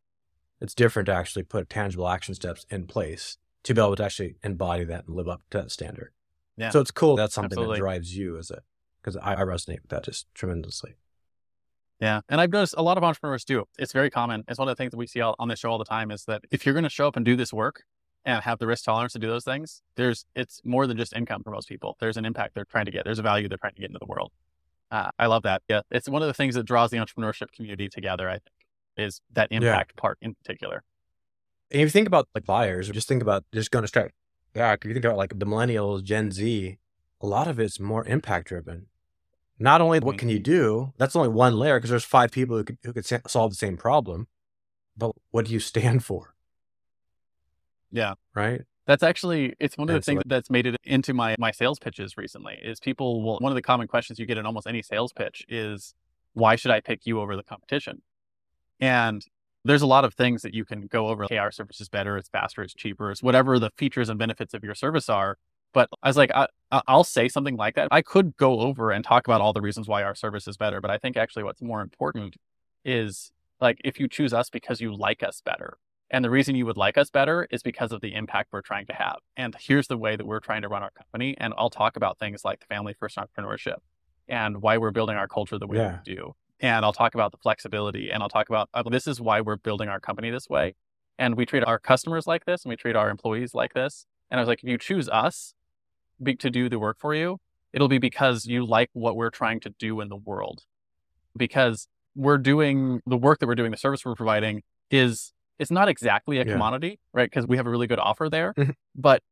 It's different to actually put tangible action steps in place to be able to actually embody that and live up to that standard. Yeah. So it's cool. That's something Absolutely. that drives you as a, because I, I resonate with that just tremendously. Yeah. And I've noticed a lot of entrepreneurs do. It's very common. It's one of the things that we see all, on this show all the time is that if you're going to show up and do this work and have the risk tolerance to do those things, there's, it's more than just income for most people. There's an impact they're trying to get. There's a value they're trying to get into the world. Uh, I love that. Yeah. It's one of the things that draws the entrepreneurship community together, I think, is that impact part in particular. And if you think about like buyers, just think about just going to start. Yeah, if you think about like the millennials, Gen Z, a lot of it's more impact driven. Not only what can you mm-hmm. do, that's only one layer because there's five people who could, who could solve the same problem, but what do you stand for? Yeah. Right. That's actually it's one of the things that's made it into my my sales pitches recently. Is people will one of the common questions you get in almost any sales pitch is why should I pick you over the competition? And there's a lot of things that you can go over. Hey, our service is better, it's faster, it's cheaper, it's whatever the features and benefits of your service are. But I was like, I, I'll say something like that. I could go over and talk about all the reasons why our service is better. But I think actually what's more important is like if you choose us because you like us better. And the reason you would like us better is because of the impact we're trying to have. And here's the way that we're trying to run our company. And I'll talk about things like the family first entrepreneurship and why we're building our culture the way yeah. we do. And I'll talk about the flexibility and I'll talk about uh, this is why we're building our company this way. And we treat our customers like this and we treat our employees like this. And I was like, if you choose us be, to do the work for you, it'll be because you like what we're trying to do in the world. Because we're doing the work that we're doing, the service we're providing is it's not exactly a yeah. commodity, right? Because we have a really good offer there, but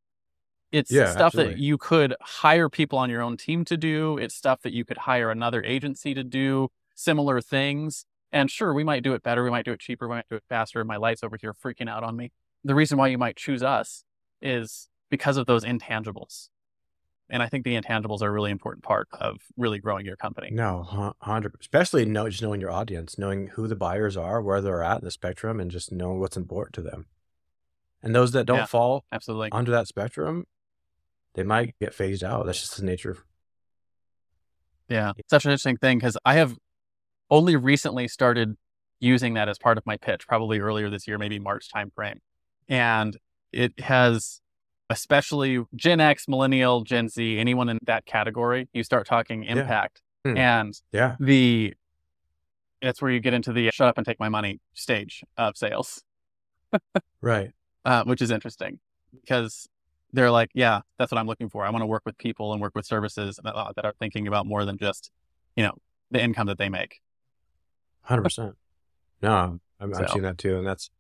it's yeah, stuff absolutely. that you could hire people on your own team to do. It's stuff that you could hire another agency to do similar things. And sure, we might do it better. We might do it cheaper. We might do it faster. My light's over here freaking out on me. The reason why you might choose us is because of those intangibles. And I think the intangibles are a really important part of really growing your company. No, hundred, especially know, just knowing your audience, knowing who the buyers are, where they're at in the spectrum, and just knowing what's important to them. And those that don't yeah, fall absolutely under that spectrum, they might get phased out. That's just the nature. Of- yeah, such an interesting thing because I have only recently started using that as part of my pitch, probably earlier this year, maybe March timeframe, and it has especially Gen X, Millennial, Gen Z, anyone in that category, you start talking impact. Yeah. Hmm. And yeah. the that's where you get into the shut up and take my money stage of sales. right. Uh, which is interesting because they're like, yeah, that's what I'm looking for. I want to work with people and work with services that, uh, that are thinking about more than just, you know, the income that they make. 100%. No, I'm, so. I'm seeing that too. And that's,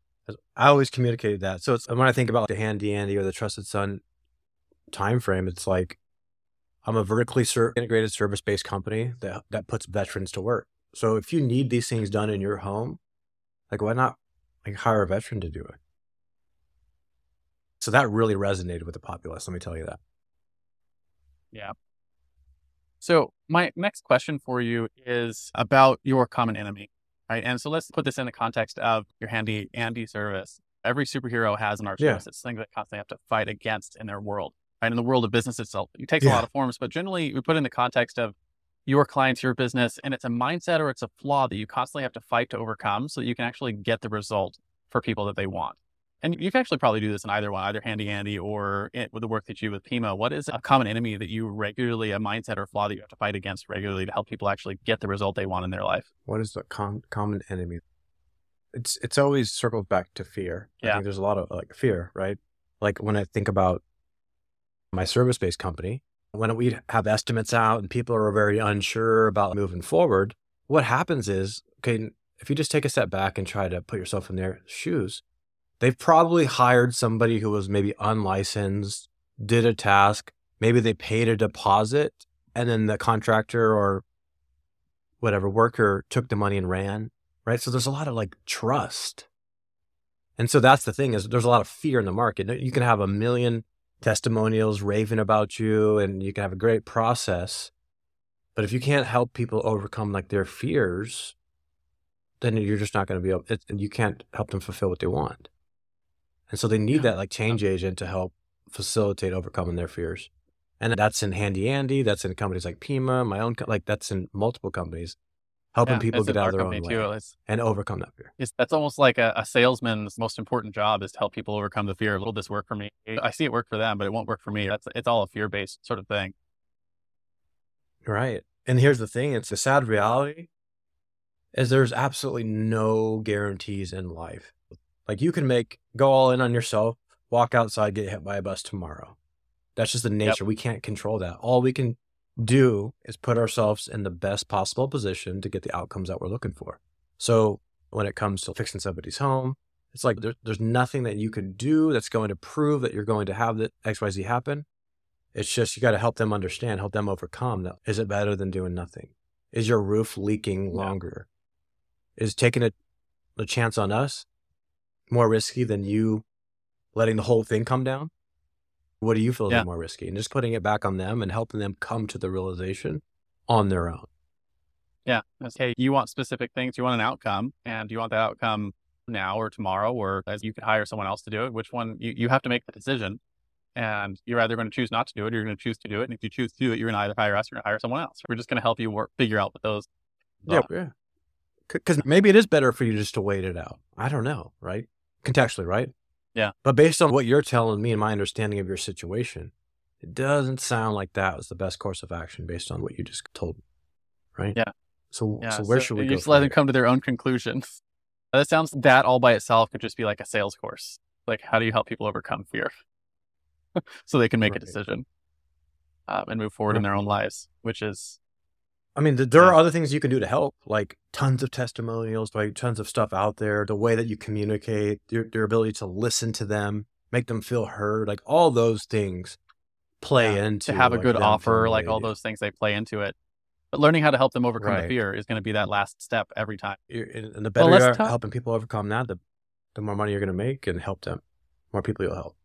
I always communicated that. So it's when I think about the handy Andy or the trusted son time frame, it's like I'm a vertically ser- integrated service based company that that puts veterans to work. So if you need these things done in your home, like why not like hire a veteran to do it? So that really resonated with the populace. Let me tell you that. Yeah. So my next question for you is about your common enemy right? And so let's put this in the context of your handy Andy service. Every superhero has an arch nemesis, yeah. thing that constantly have to fight against in their world. Right? In the world of business itself, it takes yeah. a lot of forms, but generally we put in the context of your clients, your business, and it's a mindset or it's a flaw that you constantly have to fight to overcome so that you can actually get the result for people that they want and you can actually probably do this in either one, either Handy Andy or it, with the work that you do with Pima. What is a common enemy that you regularly, a mindset or flaw that you have to fight against regularly to help people actually get the result they want in their life? What is the com- common enemy? It's it's always circled back to fear. Yeah. I think there's a lot of like fear, right? Like when I think about my service based company, when we have estimates out and people are very unsure about moving forward, what happens is, okay, if you just take a step back and try to put yourself in their shoes, they've probably hired somebody who was maybe unlicensed, did a task, maybe they paid a deposit, and then the contractor or whatever worker took the money and ran, right? So there's a lot of like trust. And so that's the thing is there's a lot of fear in the market. You can have a million testimonials raving about you and you can have a great process. But if you can't help people overcome like their fears, then you're just not going to be able, it, you can't help them fulfill what they want. And so they need yeah. that like change agent to help facilitate overcoming their fears. And that's in Handy Andy, that's in companies like Pima, my own, like that's in multiple companies, helping yeah, people get out of their own way and overcome that fear. It's, that's almost like a, a, salesman's most important job is to help people overcome the fear. Will this work for me? I see it work for them, but it won't work for me. That's it's all a fear based sort of thing. Right. And here's the thing: it's a sad reality is there's absolutely no guarantees in life. Like you can make go all in on yourself, walk outside, get hit by a bus tomorrow. That's just the nature. Yep. We can't control that. All we can do is put ourselves in the best possible position to get the outcomes that we're looking for. So when it comes to fixing somebody's home, it's like there, there's nothing that you can do that's going to prove that you're going to have the XYZ happen. It's just you got to help them understand, help them overcome that. Is it better than doing nothing? Is your roof leaking longer? Yeah. Is taking a, a chance on us more risky than you letting the whole thing come down? What do you feel yeah. is more risky? And just putting it back on them and helping them come to the realization on their own. Yeah. Hey, you want specific things, you want an outcome, and you want that outcome now or tomorrow, or as you could hire someone else to do it. Which one you, you have to make the decision. And you're either going to choose not to do it or you're going to choose to do it. And if you choose to do it, you're going to either hire us or you're going to hire someone else. We're just going to help you work, figure out what those. Yeah. Yeah. Because maybe it is better for you just to wait it out. I don't know, right? Contextually, right? Yeah. But based on what you're telling me and my understanding of your situation, it doesn't sound like that was the best course of action based on what you just told me, right? Yeah. So, Yeah. so where should we you go? just let them here? come to their own conclusions. That sounds that all by itself could just be like a sales course. Like, how do you help people overcome fear so they can make a decision um, and move forward in their own lives? Which is I mean, th- there are other things you can do to help, like tons of testimonials, like tons of stuff out there, the way that you communicate, your, your ability to listen to them, make them feel heard, like all those things play Yeah, into to have a like, good offer, like all those things they play into it. But learning how to help them overcome the fear is going to be that last step every time. And the better let's you are talk- helping people overcome that, the, the more money you're going to make and help them. More people you'll help.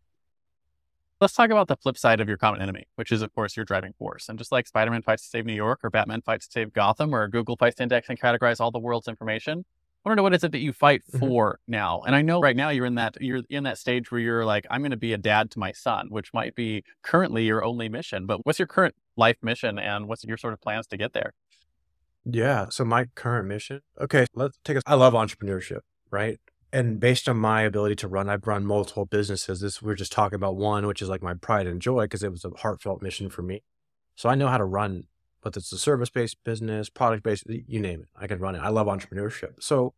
Let's talk about the flip side of your common enemy, which is, of course, your driving force. And just like Spider Man fights to save New York, or Batman fights to save Gotham, or Google fights to index and categorize all the world's information, I want to know what is it that you fight Mhm. for now? And I know right now you're in that you're in that stage where you're like, I'm going to be a dad to my son, which might be currently your only mission. But what's your current life mission, and what's your sort of plans to get there? Yeah. So my current mission. Okay, let's take a. I love entrepreneurship, right? And based on my ability to run, I've run multiple businesses. This we're just talking about one, which is like my pride and joy because it was a heartfelt mission for me. So I know how to run, whether it's a service based business, product based, you name it. I can run it. I love entrepreneurship. So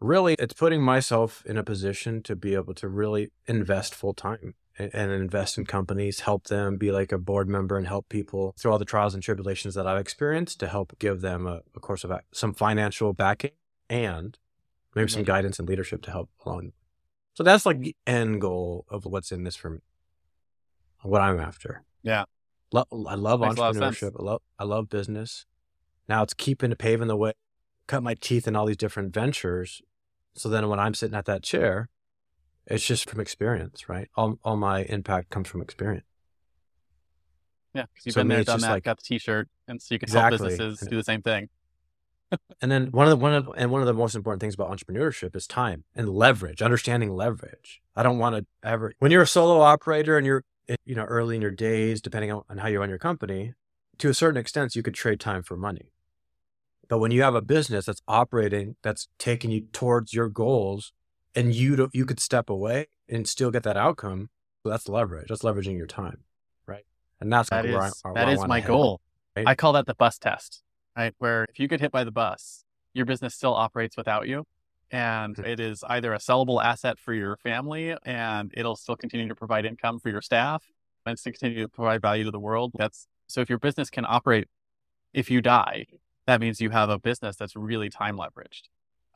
really, it's putting myself in a position to be able to really invest full time and, and invest in companies, help them be like a board member and help people through all the trials and tribulations that I've experienced to help give them a, a course of some financial backing and maybe some guidance and leadership to help along. So that's like the end goal of what's in this for me, what I'm after. Yeah. Lo- I love Makes a lot of sense. entrepreneurship. I love, I love business. Now it's keeping it paving the way, cut my teeth in all these different ventures. So then when I'm sitting at that chair, it's just from experience, right? All, all my impact comes from experience. Yeah, you've So been there, done that, like- got the T-shirt, and so you can help businesses do the same thing. And then one of the one of and one of the most important things about entrepreneurship is time and leverage, understanding leverage. I don't want to ever when you're a solo operator and you're eh, you know early in your days, depending on, how you run your company, to a certain extent, you could trade time for money. But when you have a business that's operating, that's taking you towards your goals, and you don't, you could step away and still get that outcome. So that's leverage. That's leveraging your time, right? And that's That where I, is where that I is my goal. right? I call that the bus test, right? Where if you get hit by the bus, your business still operates without you. And it is either a sellable asset for your family and it'll still continue to provide income for your staff and still continue to provide value to the world. That's so if your business can operate if you die, that means you have a business that's really time leveraged.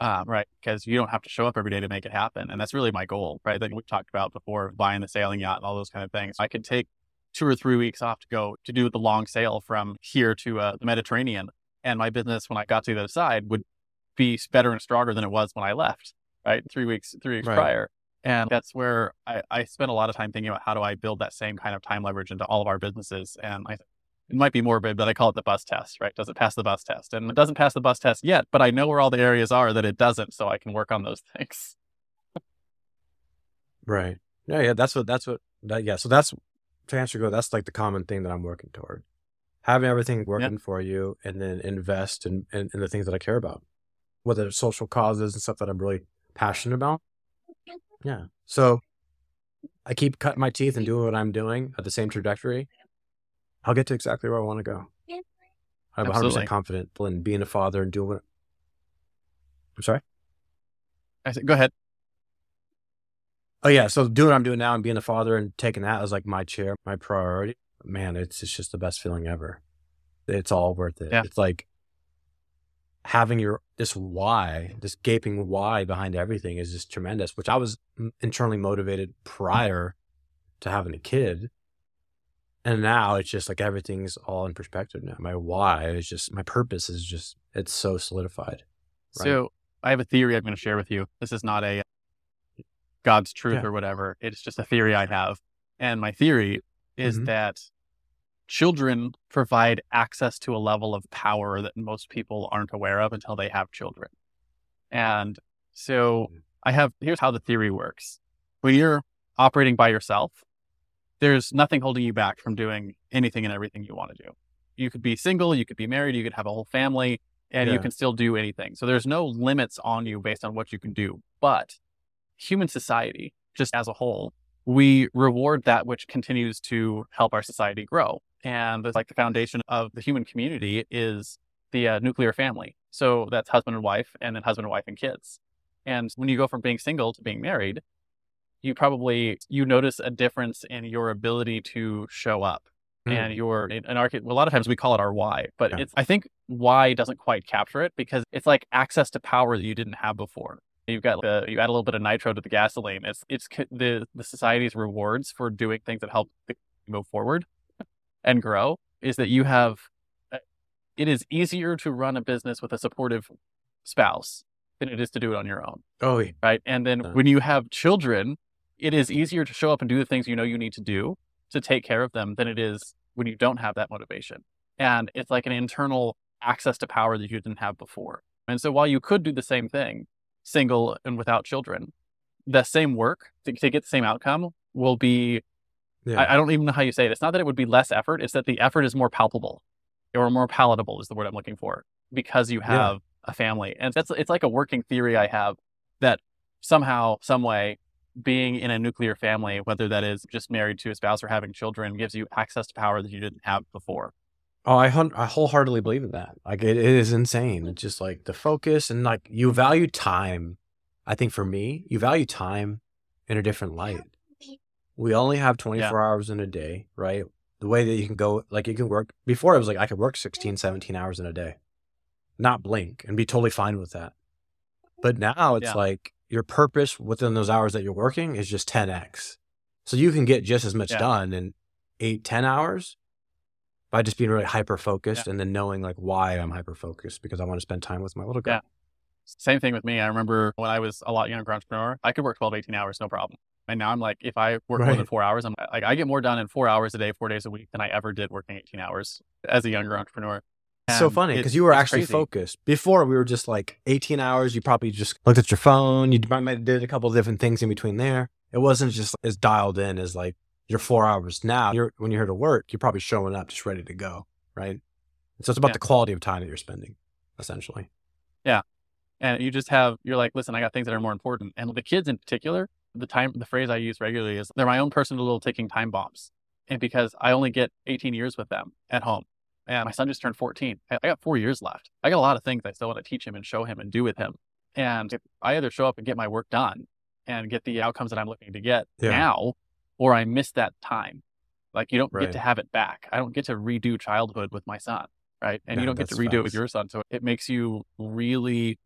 Um, right. Because you don't have to show up every day to make it happen. And that's really my goal, right? That we talked about before buying the sailing yacht and all those kind of things. I could take two or three weeks off to go to do the long sail from here to uh, the Mediterranean. And my business, when I got to the other side, would be better and stronger than it was when I left, right? Three weeks, three weeks Right. prior. And that's where I, I spent a lot of time thinking about how do I build that same kind of time leverage into all of our businesses. And I, it might be morbid, but I call it the bus test, right? Does it pass the bus test? And it doesn't pass the bus test yet, but I know where all the areas are that it doesn't, so I can work on those things. Right. Yeah, yeah. That's what. That's what. That, yeah. So that's to answer your go. That's like the common thing that I'm working toward. Having everything working for you, and then invest in, in in the things that I care about, whether it's social causes and stuff that I'm really passionate about. Yeah. So I keep cutting my teeth and doing what I'm doing at the same trajectory. I'll get to exactly where I want to go. I'm 100 Absolutely. percent confident in being a father and doing what. I'm sorry. I said, go ahead. Oh yeah, so doing what I'm doing now and being a father and taking that as like my chair, my priority. Man, it's it's just the best feeling ever. It's all worth it. Yeah. It's like having your this why, this gaping why behind everything is just tremendous. Which I was internally motivated prior to having a kid, and now it's just like everything's all in perspective now. My why is just my purpose is just it's so solidified. Right. So I have a theory I'm going to share with you. This is not a God's truth Yeah. or whatever. It's just a theory I have. And my theory is Mhm. that children provide access to a level of power that most people aren't aware of until they have children. And so I have, here's how the theory works. When you're operating by yourself, there's nothing holding you back from doing anything and everything you want to do. You could be single, you could be married, you could have a whole family, and Yeah. you can still do anything. So there's no limits on you based on what you can do. But human society, just as a whole, we reward that which continues to help our society grow. And it's like the foundation of the human community is the uh, nuclear family. So that's husband and wife, and then husband and wife and kids. And when you go from being single to being married, you probably you notice a difference in your ability to show up Mm. and your in, in our a lot of times we call it our why but Yeah. it's i think why doesn't quite capture it because it's like access to power that you didn't have before you've got the, you add a little bit of nitro to the gasoline it's it's the the society's rewards for doing things that help move forward and grow is that you have uh, it is easier to run a business with a supportive spouse than it is to do it on your own Oh, yeah. right? And then Uh. when you have children, it is easier to show up and do the things you know you need to do to take care of them than it is when you don't have that motivation. And it's like an internal access to power that you didn't have before. And so while you could do the same thing, single and without children, the same work to, to get the same outcome will be, yeah. I, I don't even know how you say it. It's not that it would be less effort, it's that the effort is more palpable or more palatable is the word I'm looking for because you Yeah. have a family. And that's, it's like a working theory I have that somehow, some way, being in a nuclear family, whether that is just married to a spouse or having children, gives you access to power that you didn't have before. Oh, I hun- I wholeheartely believe in that. Like it, it is insane. It's just like the focus and like you value time. I think for me, you value time in a different light. We only have 24 hours in a day, right? The way that you can go, like you can work before it was like I could work 16, 17 hours in a day, not blink and be totally fine with that. But now it's Yeah. like your purpose within those hours that you're working is just 10x. So you can get just as much Yeah. done in eight, 10 hours by just being really hyper focused and then knowing like why I'm hyper focused because I want to spend time with my little girl. Yeah. Same thing with me. I remember when I was a lot younger entrepreneur, I could work 12, 18 hours, no problem. And now I'm like, if I work more than four hours, I'm like, I get more done in four hours a day, four days a week than I ever did working 18 hours as a younger entrepreneur. It's so funny because you were actually crazy. focused. Before we were just like 18 hours. You probably just looked at your phone. You might might have did a couple of different things in between there. It wasn't just as dialed in as like your four hours now. You're when you're here to work, you're probably showing up just ready to go, right? And so it's about Yeah. the quality of time that you're spending, essentially. Yeah, and you just have you're like listen i got things that are more important and the kids in particular the time the phrase i use regularly is they're my own personal little ticking time bombs and because i only get 18 years with them at home and my son just turned 14 i I got four years left i got a lot of things i still want to teach him and show him and do with him and if i either show up and get my work done and get the outcomes that i'm looking to get Yeah. now or i miss that time like you don't Right. get to have it back i don't get to redo childhood with my son right and you don't get to redo it with your son so it makes you really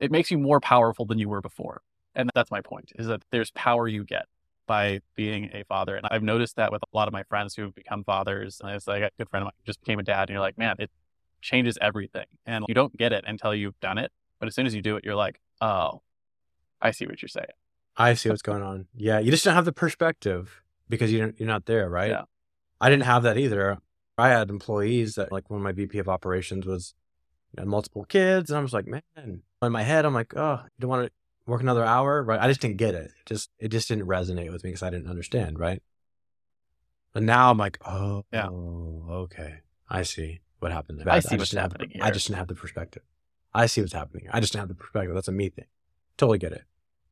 it makes you more powerful than you were before. And that's my point is that there's power you get by being a father. And I've noticed that with a lot of my friends who've become fathers. And it's like a good friend of mine just became a dad and you're like, man, it changes everything. And you don't get it until you've done it. But as soon as you do it, you're like, oh, I see what you're saying. I see what's going on. Yeah, you just don't have the perspective because you don't, you're not there, right? Yeah. I didn't have that either. I had employees that, like, when my VP of operations was had multiple kids, and I was like, man, in my head, I'm like, oh, you don't want to work another hour, right? I just didn't get it. Just it just didn't resonate with me because I didn't understand, right? But now I'm like, oh, Yeah. okay, I see what happened there. I see just what's didn't have- happening I just didn't have the perspective. I see what's happening. I just didn't have the perspective. That's a me thing. Totally get it.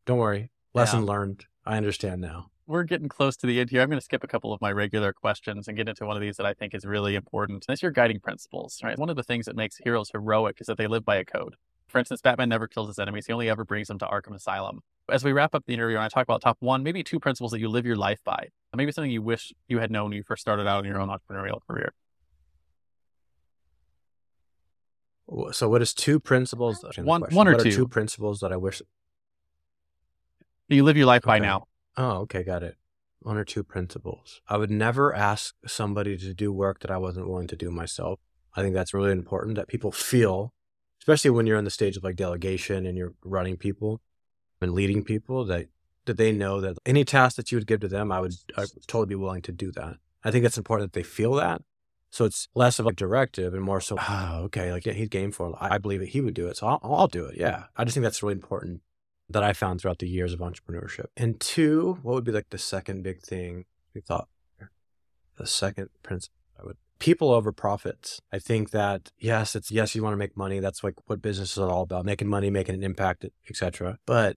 Don't worry. Lesson learned. I understand now. We're getting close to the end here. I'm going to skip a couple of my regular questions and get into one of these that I think is really important. That's your guiding principles, right? One of the things that makes heroes heroic is that they live by a code. For instance, Batman never kills his enemies. He only ever brings them to Arkham Asylum. As we wrap up the interview and I talk about top one, maybe two principles that you live your life by, maybe something you wish you had known when you first started out in your own entrepreneurial career. So, what is two principles? One- one or What two. two principles that I wish. You live your life by now. Oh, okay, got it. One or two principles. I would never ask somebody to do work that I wasn't willing to do myself. I think that's really important that people feel, especially when you're in the stage of like delegation and you're running people and leading people, that that they know that any task that you would give to them, I would, I would totally be willing to do that. I think it's important that they feel that. So it's less of a directive and more so, ah, okay, like yeah, he's game for it. I, I believe that he would do it, so I'll, I'll do it. Yeah, I just think that's really important that I found throughout the years of entrepreneurship. And two, what would be like the second big thing we thought? The second principle I would people over profits. I think that yes, it's yes, you want to make money. That's like what business is all about, making money, making an impact, etc. But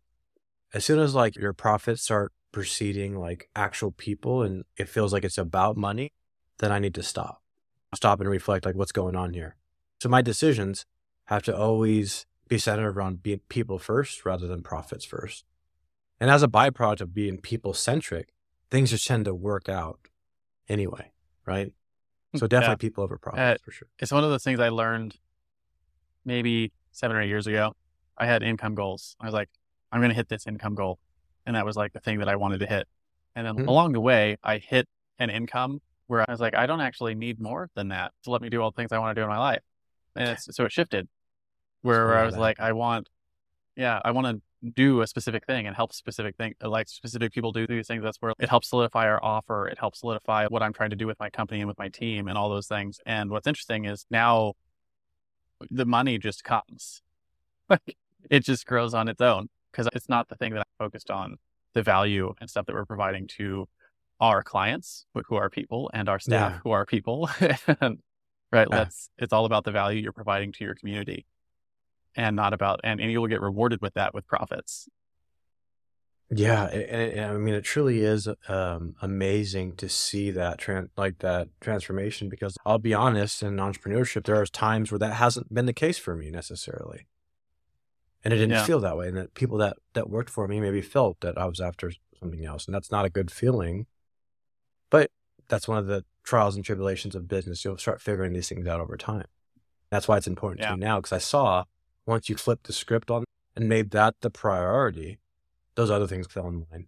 as soon as like your profits start preceding like actual people and it feels like it's about money, then I need to stop. Stop and reflect like what's going on here. So my decisions have to always be centered around being people first rather than profits first. And as a byproduct of being people centric, things just tend to work out anyway, right? So definitely yeah. people over profits uh, for sure. It's one of those things I learned maybe seven or eight years ago. I had income goals. I was like, I'm going to hit this income goal. And that was like the thing that I wanted to hit. And then mm-hmm. along the way, I hit an income where I was like, I don't actually need more than that to let me do all the things I want to do in my life. And so it shifted where I was that. like, I want, yeah, I want to do a specific thing and help specific thing, uh, like specific people do these things. That's where it helps solidify our offer. It helps solidify what I'm trying to do with my company and with my team and all those things. And what's interesting is now the money just comes. like it just grows on its own because it's not the thing that I'm focused on, the value and stuff that we're providing to our clients, who are people, and our staff, yeah. who are people. right. Yeah. Let's, it's all about the value you're providing to your community and not about, and, and you'll get rewarded with that with profits. Yeah, and, I mean, it truly is um, amazing to see that tran- like that transformation. Because I'll be honest, in entrepreneurship, there are times where that hasn't been the case for me necessarily and it didn't yeah. feel that way. And that people that that worked for me maybe felt that I was after something else, and that's not a good feeling. But that's one of the trials and tribulations of business. You'll start figuring these things out over time. That's why it's important yeah. to me now because I saw once you flipped the script on and made that the priority, those other things fell in line.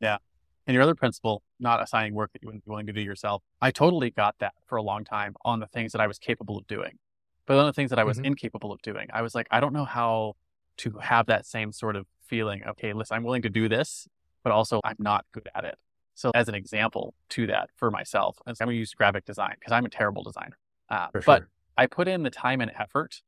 Yeah. And your other principle, not assigning work that you wouldn't be willing to do yourself, I totally got that for a long time on the things that I was capable of doing. But of the things that I was mm-hmm. incapable of doing, I was like, I don't know how to have that same sort of feeling. Okay, listen, I'm willing to do this, but also I'm not good at it. So as an example to that for myself, I'm going to use graphic design because I'm a terrible designer. Uh, sure. But I put in the time and effort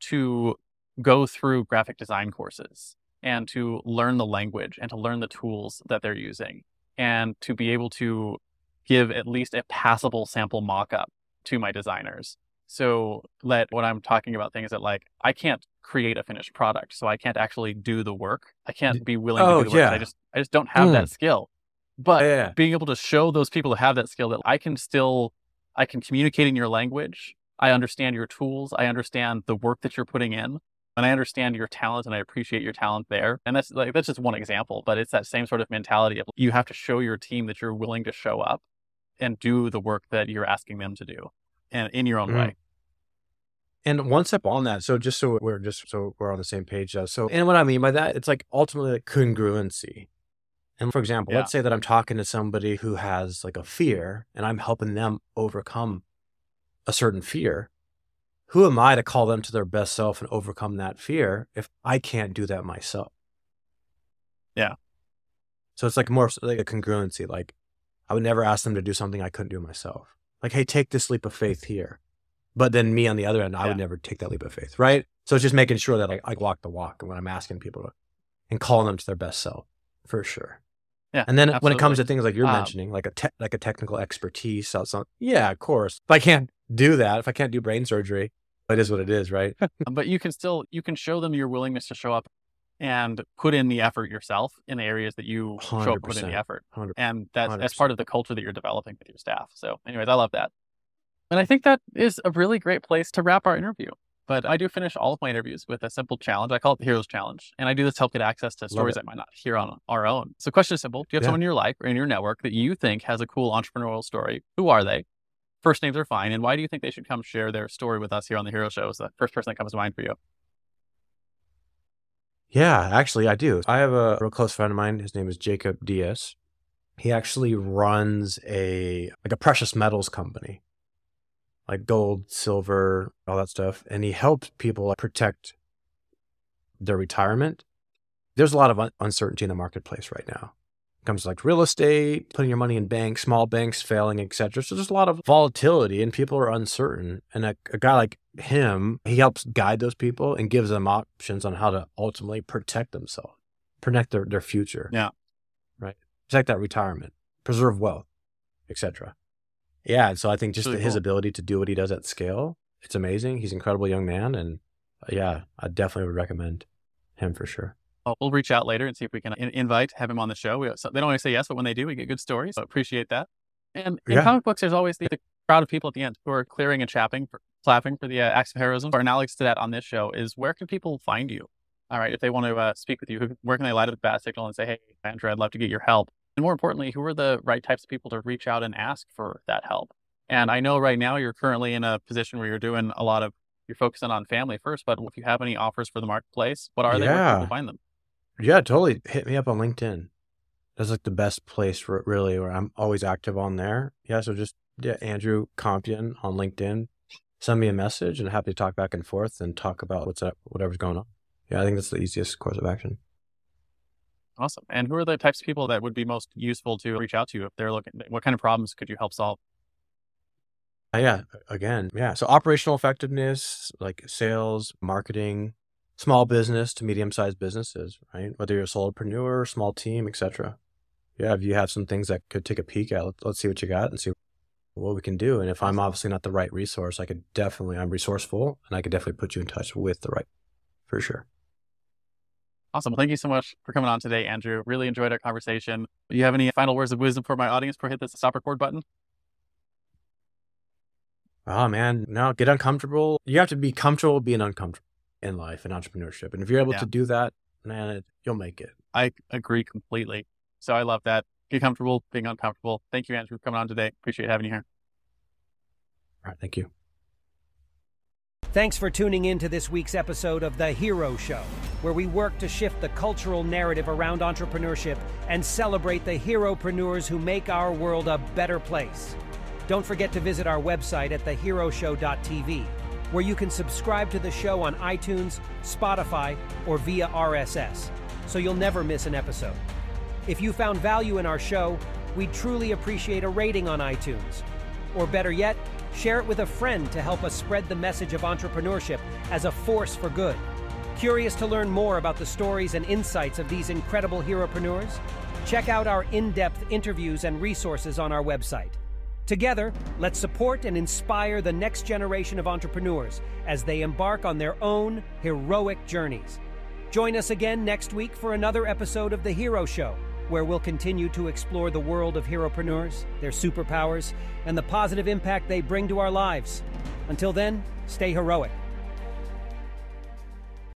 to go through graphic design courses and to learn the language and to learn the tools that they're using and to be able to give at least a passable sample mockup to my designers so let what I'm talking about things that like I can't create a finished product, so I can't actually do the work. I can't be willing oh, to do the work. Yeah. I just I just don't have mm. that skill. But yeah. being able to show those people who have that skill that I can still I can communicate in your language. I understand your tools. I understand the work that you're putting in. And I understand your talent and I appreciate your talent there. And that's like that's just one example, but it's that same sort of mentality of you have to show your team that you're willing to show up and do the work that you're asking them to do and in your own mm. way. And one step on that, so just so we're just so we're on the same page. Uh, so, and what I mean by that, it's like ultimately like congruency. And for example, yeah. let's say that I'm talking to somebody who has like a fear, and I'm helping them overcome a certain fear. Who am I to call them to their best self and overcome that fear if I can't do that myself? Yeah. So it's like more like a congruency. Like I would never ask them to do something I couldn't do myself. Like, hey, take this leap of faith here. But then me on the other end, I would never take that leap of faith, right? So it's just making sure that I, I walk the walk when I'm asking people to and calling them to their best self for sure. Yeah. And then absolutely. when it comes to things like you're um, mentioning, like a te- like a technical expertise, so yeah, of course. If I can't do that, if I can't do brain surgery, it is what it is, right? but you can still you can show them your willingness to show up and put in the effort yourself in the areas that you show up, put in the effort, 100%. and that's 100%. that's part of the culture that you're developing with your staff. So, anyways, I love that. And I think that is a really great place to wrap our interview. But I do finish all of my interviews with a simple challenge. I call it the Heroes Challenge. And I do this to help get access to stories that might not hear on our own. So, question is simple Do you have yeah. someone in your life or in your network that you think has a cool entrepreneurial story? Who are they? First names are fine. And why do you think they should come share their story with us here on the Hero Show? Is the first person that comes to mind for you? Yeah, actually, I do. I have a real close friend of mine. His name is Jacob Diaz. He actually runs a like a precious metals company like gold, silver, all that stuff. And he helps people protect their retirement. There's a lot of un- uncertainty in the marketplace right now It comes like real estate, putting your money in banks, small banks failing, etc. So there's a lot of volatility and people are uncertain. And a, a guy like him, he helps guide those people and gives them options on how to ultimately protect themselves, protect their, their future. Yeah. Right. Protect that retirement, preserve wealth, etc. Yeah. So I think just Really his cool. ability to do what he does at scale, it's amazing. He's an incredible young man. And uh, yeah, I definitely would recommend him for sure. Well, we'll reach out later and see if we can in- invite, have him on the show. We, so they don't always say yes, but when they do, we get good stories. So appreciate that. And in Yeah. comic books, there's always the, the crowd of people at the end who are clearing and chapping, for, clapping for the uh, acts of heroism. Our analogy to that on this show is where can people find you? All right, if they want to uh, speak with you, who, where can they light up the bat signal and say, "Hey, Andrew, I'd love to get your help." And more importantly, who are the right types of people to reach out and ask for that help? And I know right now you're currently in a position where you're doing a lot of you're focusing on family first, but if you have any offers for the marketplace, what are they? Where can Yeah. people find them? Yeah, totally. Hit me up on LinkedIn. That's like the best place for it, really, where I'm always active on there. Yeah, so just yeah, Andrew Compean on LinkedIn. Send me a message and happy to talk back and forth and talk about what's up, whatever's going on. Yeah, I think that's the easiest course of action. Awesome. And who are the types of people that would be most useful to reach out to if they're looking? What kind of problems could you help solve? Uh, yeah, again, yeah. So operational effectiveness, like sales, marketing, small business to medium-sized businesses, right? Whether you're a solopreneur, small team, etc. Yeah, if you have some things that could take a peek at, let's, let's see what you got and see what we can do. And if I'm obviously not the right resource, I could definitely, I'm resourceful and I could definitely put you in touch with the right, for sure. Awesome. Thank you so much for coming on today, Andrew. Really enjoyed our conversation. Do you have any final words of wisdom for my audience before I hit the stop record button? Oh man, no, get uncomfortable. You have to be comfortable being uncomfortable in life and entrepreneurship. And if you're able Yeah. to do that, man, it, you'll make it. I agree completely. So I love that. Get comfortable being uncomfortable. Thank you, Andrew, for coming on today. Appreciate having you here. All right, thank you. Thanks for tuning in to this week's episode of The Hero Show, where we work to shift the cultural narrative around entrepreneurship and celebrate the heropreneurs who make our world a better place. Don't forget to visit our website at theheroshow.tv, where you can subscribe to the show on iTunes, Spotify, or via RSS, so you'll never miss an episode. If you found value in our show, we'd truly appreciate a rating on iTunes. Or better yet, share it with a friend to help us spread the message of entrepreneurship as a force for good. Curious to learn more about the stories and insights of these incredible heropreneurs? Check out our in depth interviews and resources on our website. Together, let's support and inspire the next generation of entrepreneurs as they embark on their own heroic journeys. Join us again next week for another episode of The Hero Show, where we'll continue to explore the world of heropreneurs, their superpowers, and the positive impact they bring to our lives. Until then, stay heroic.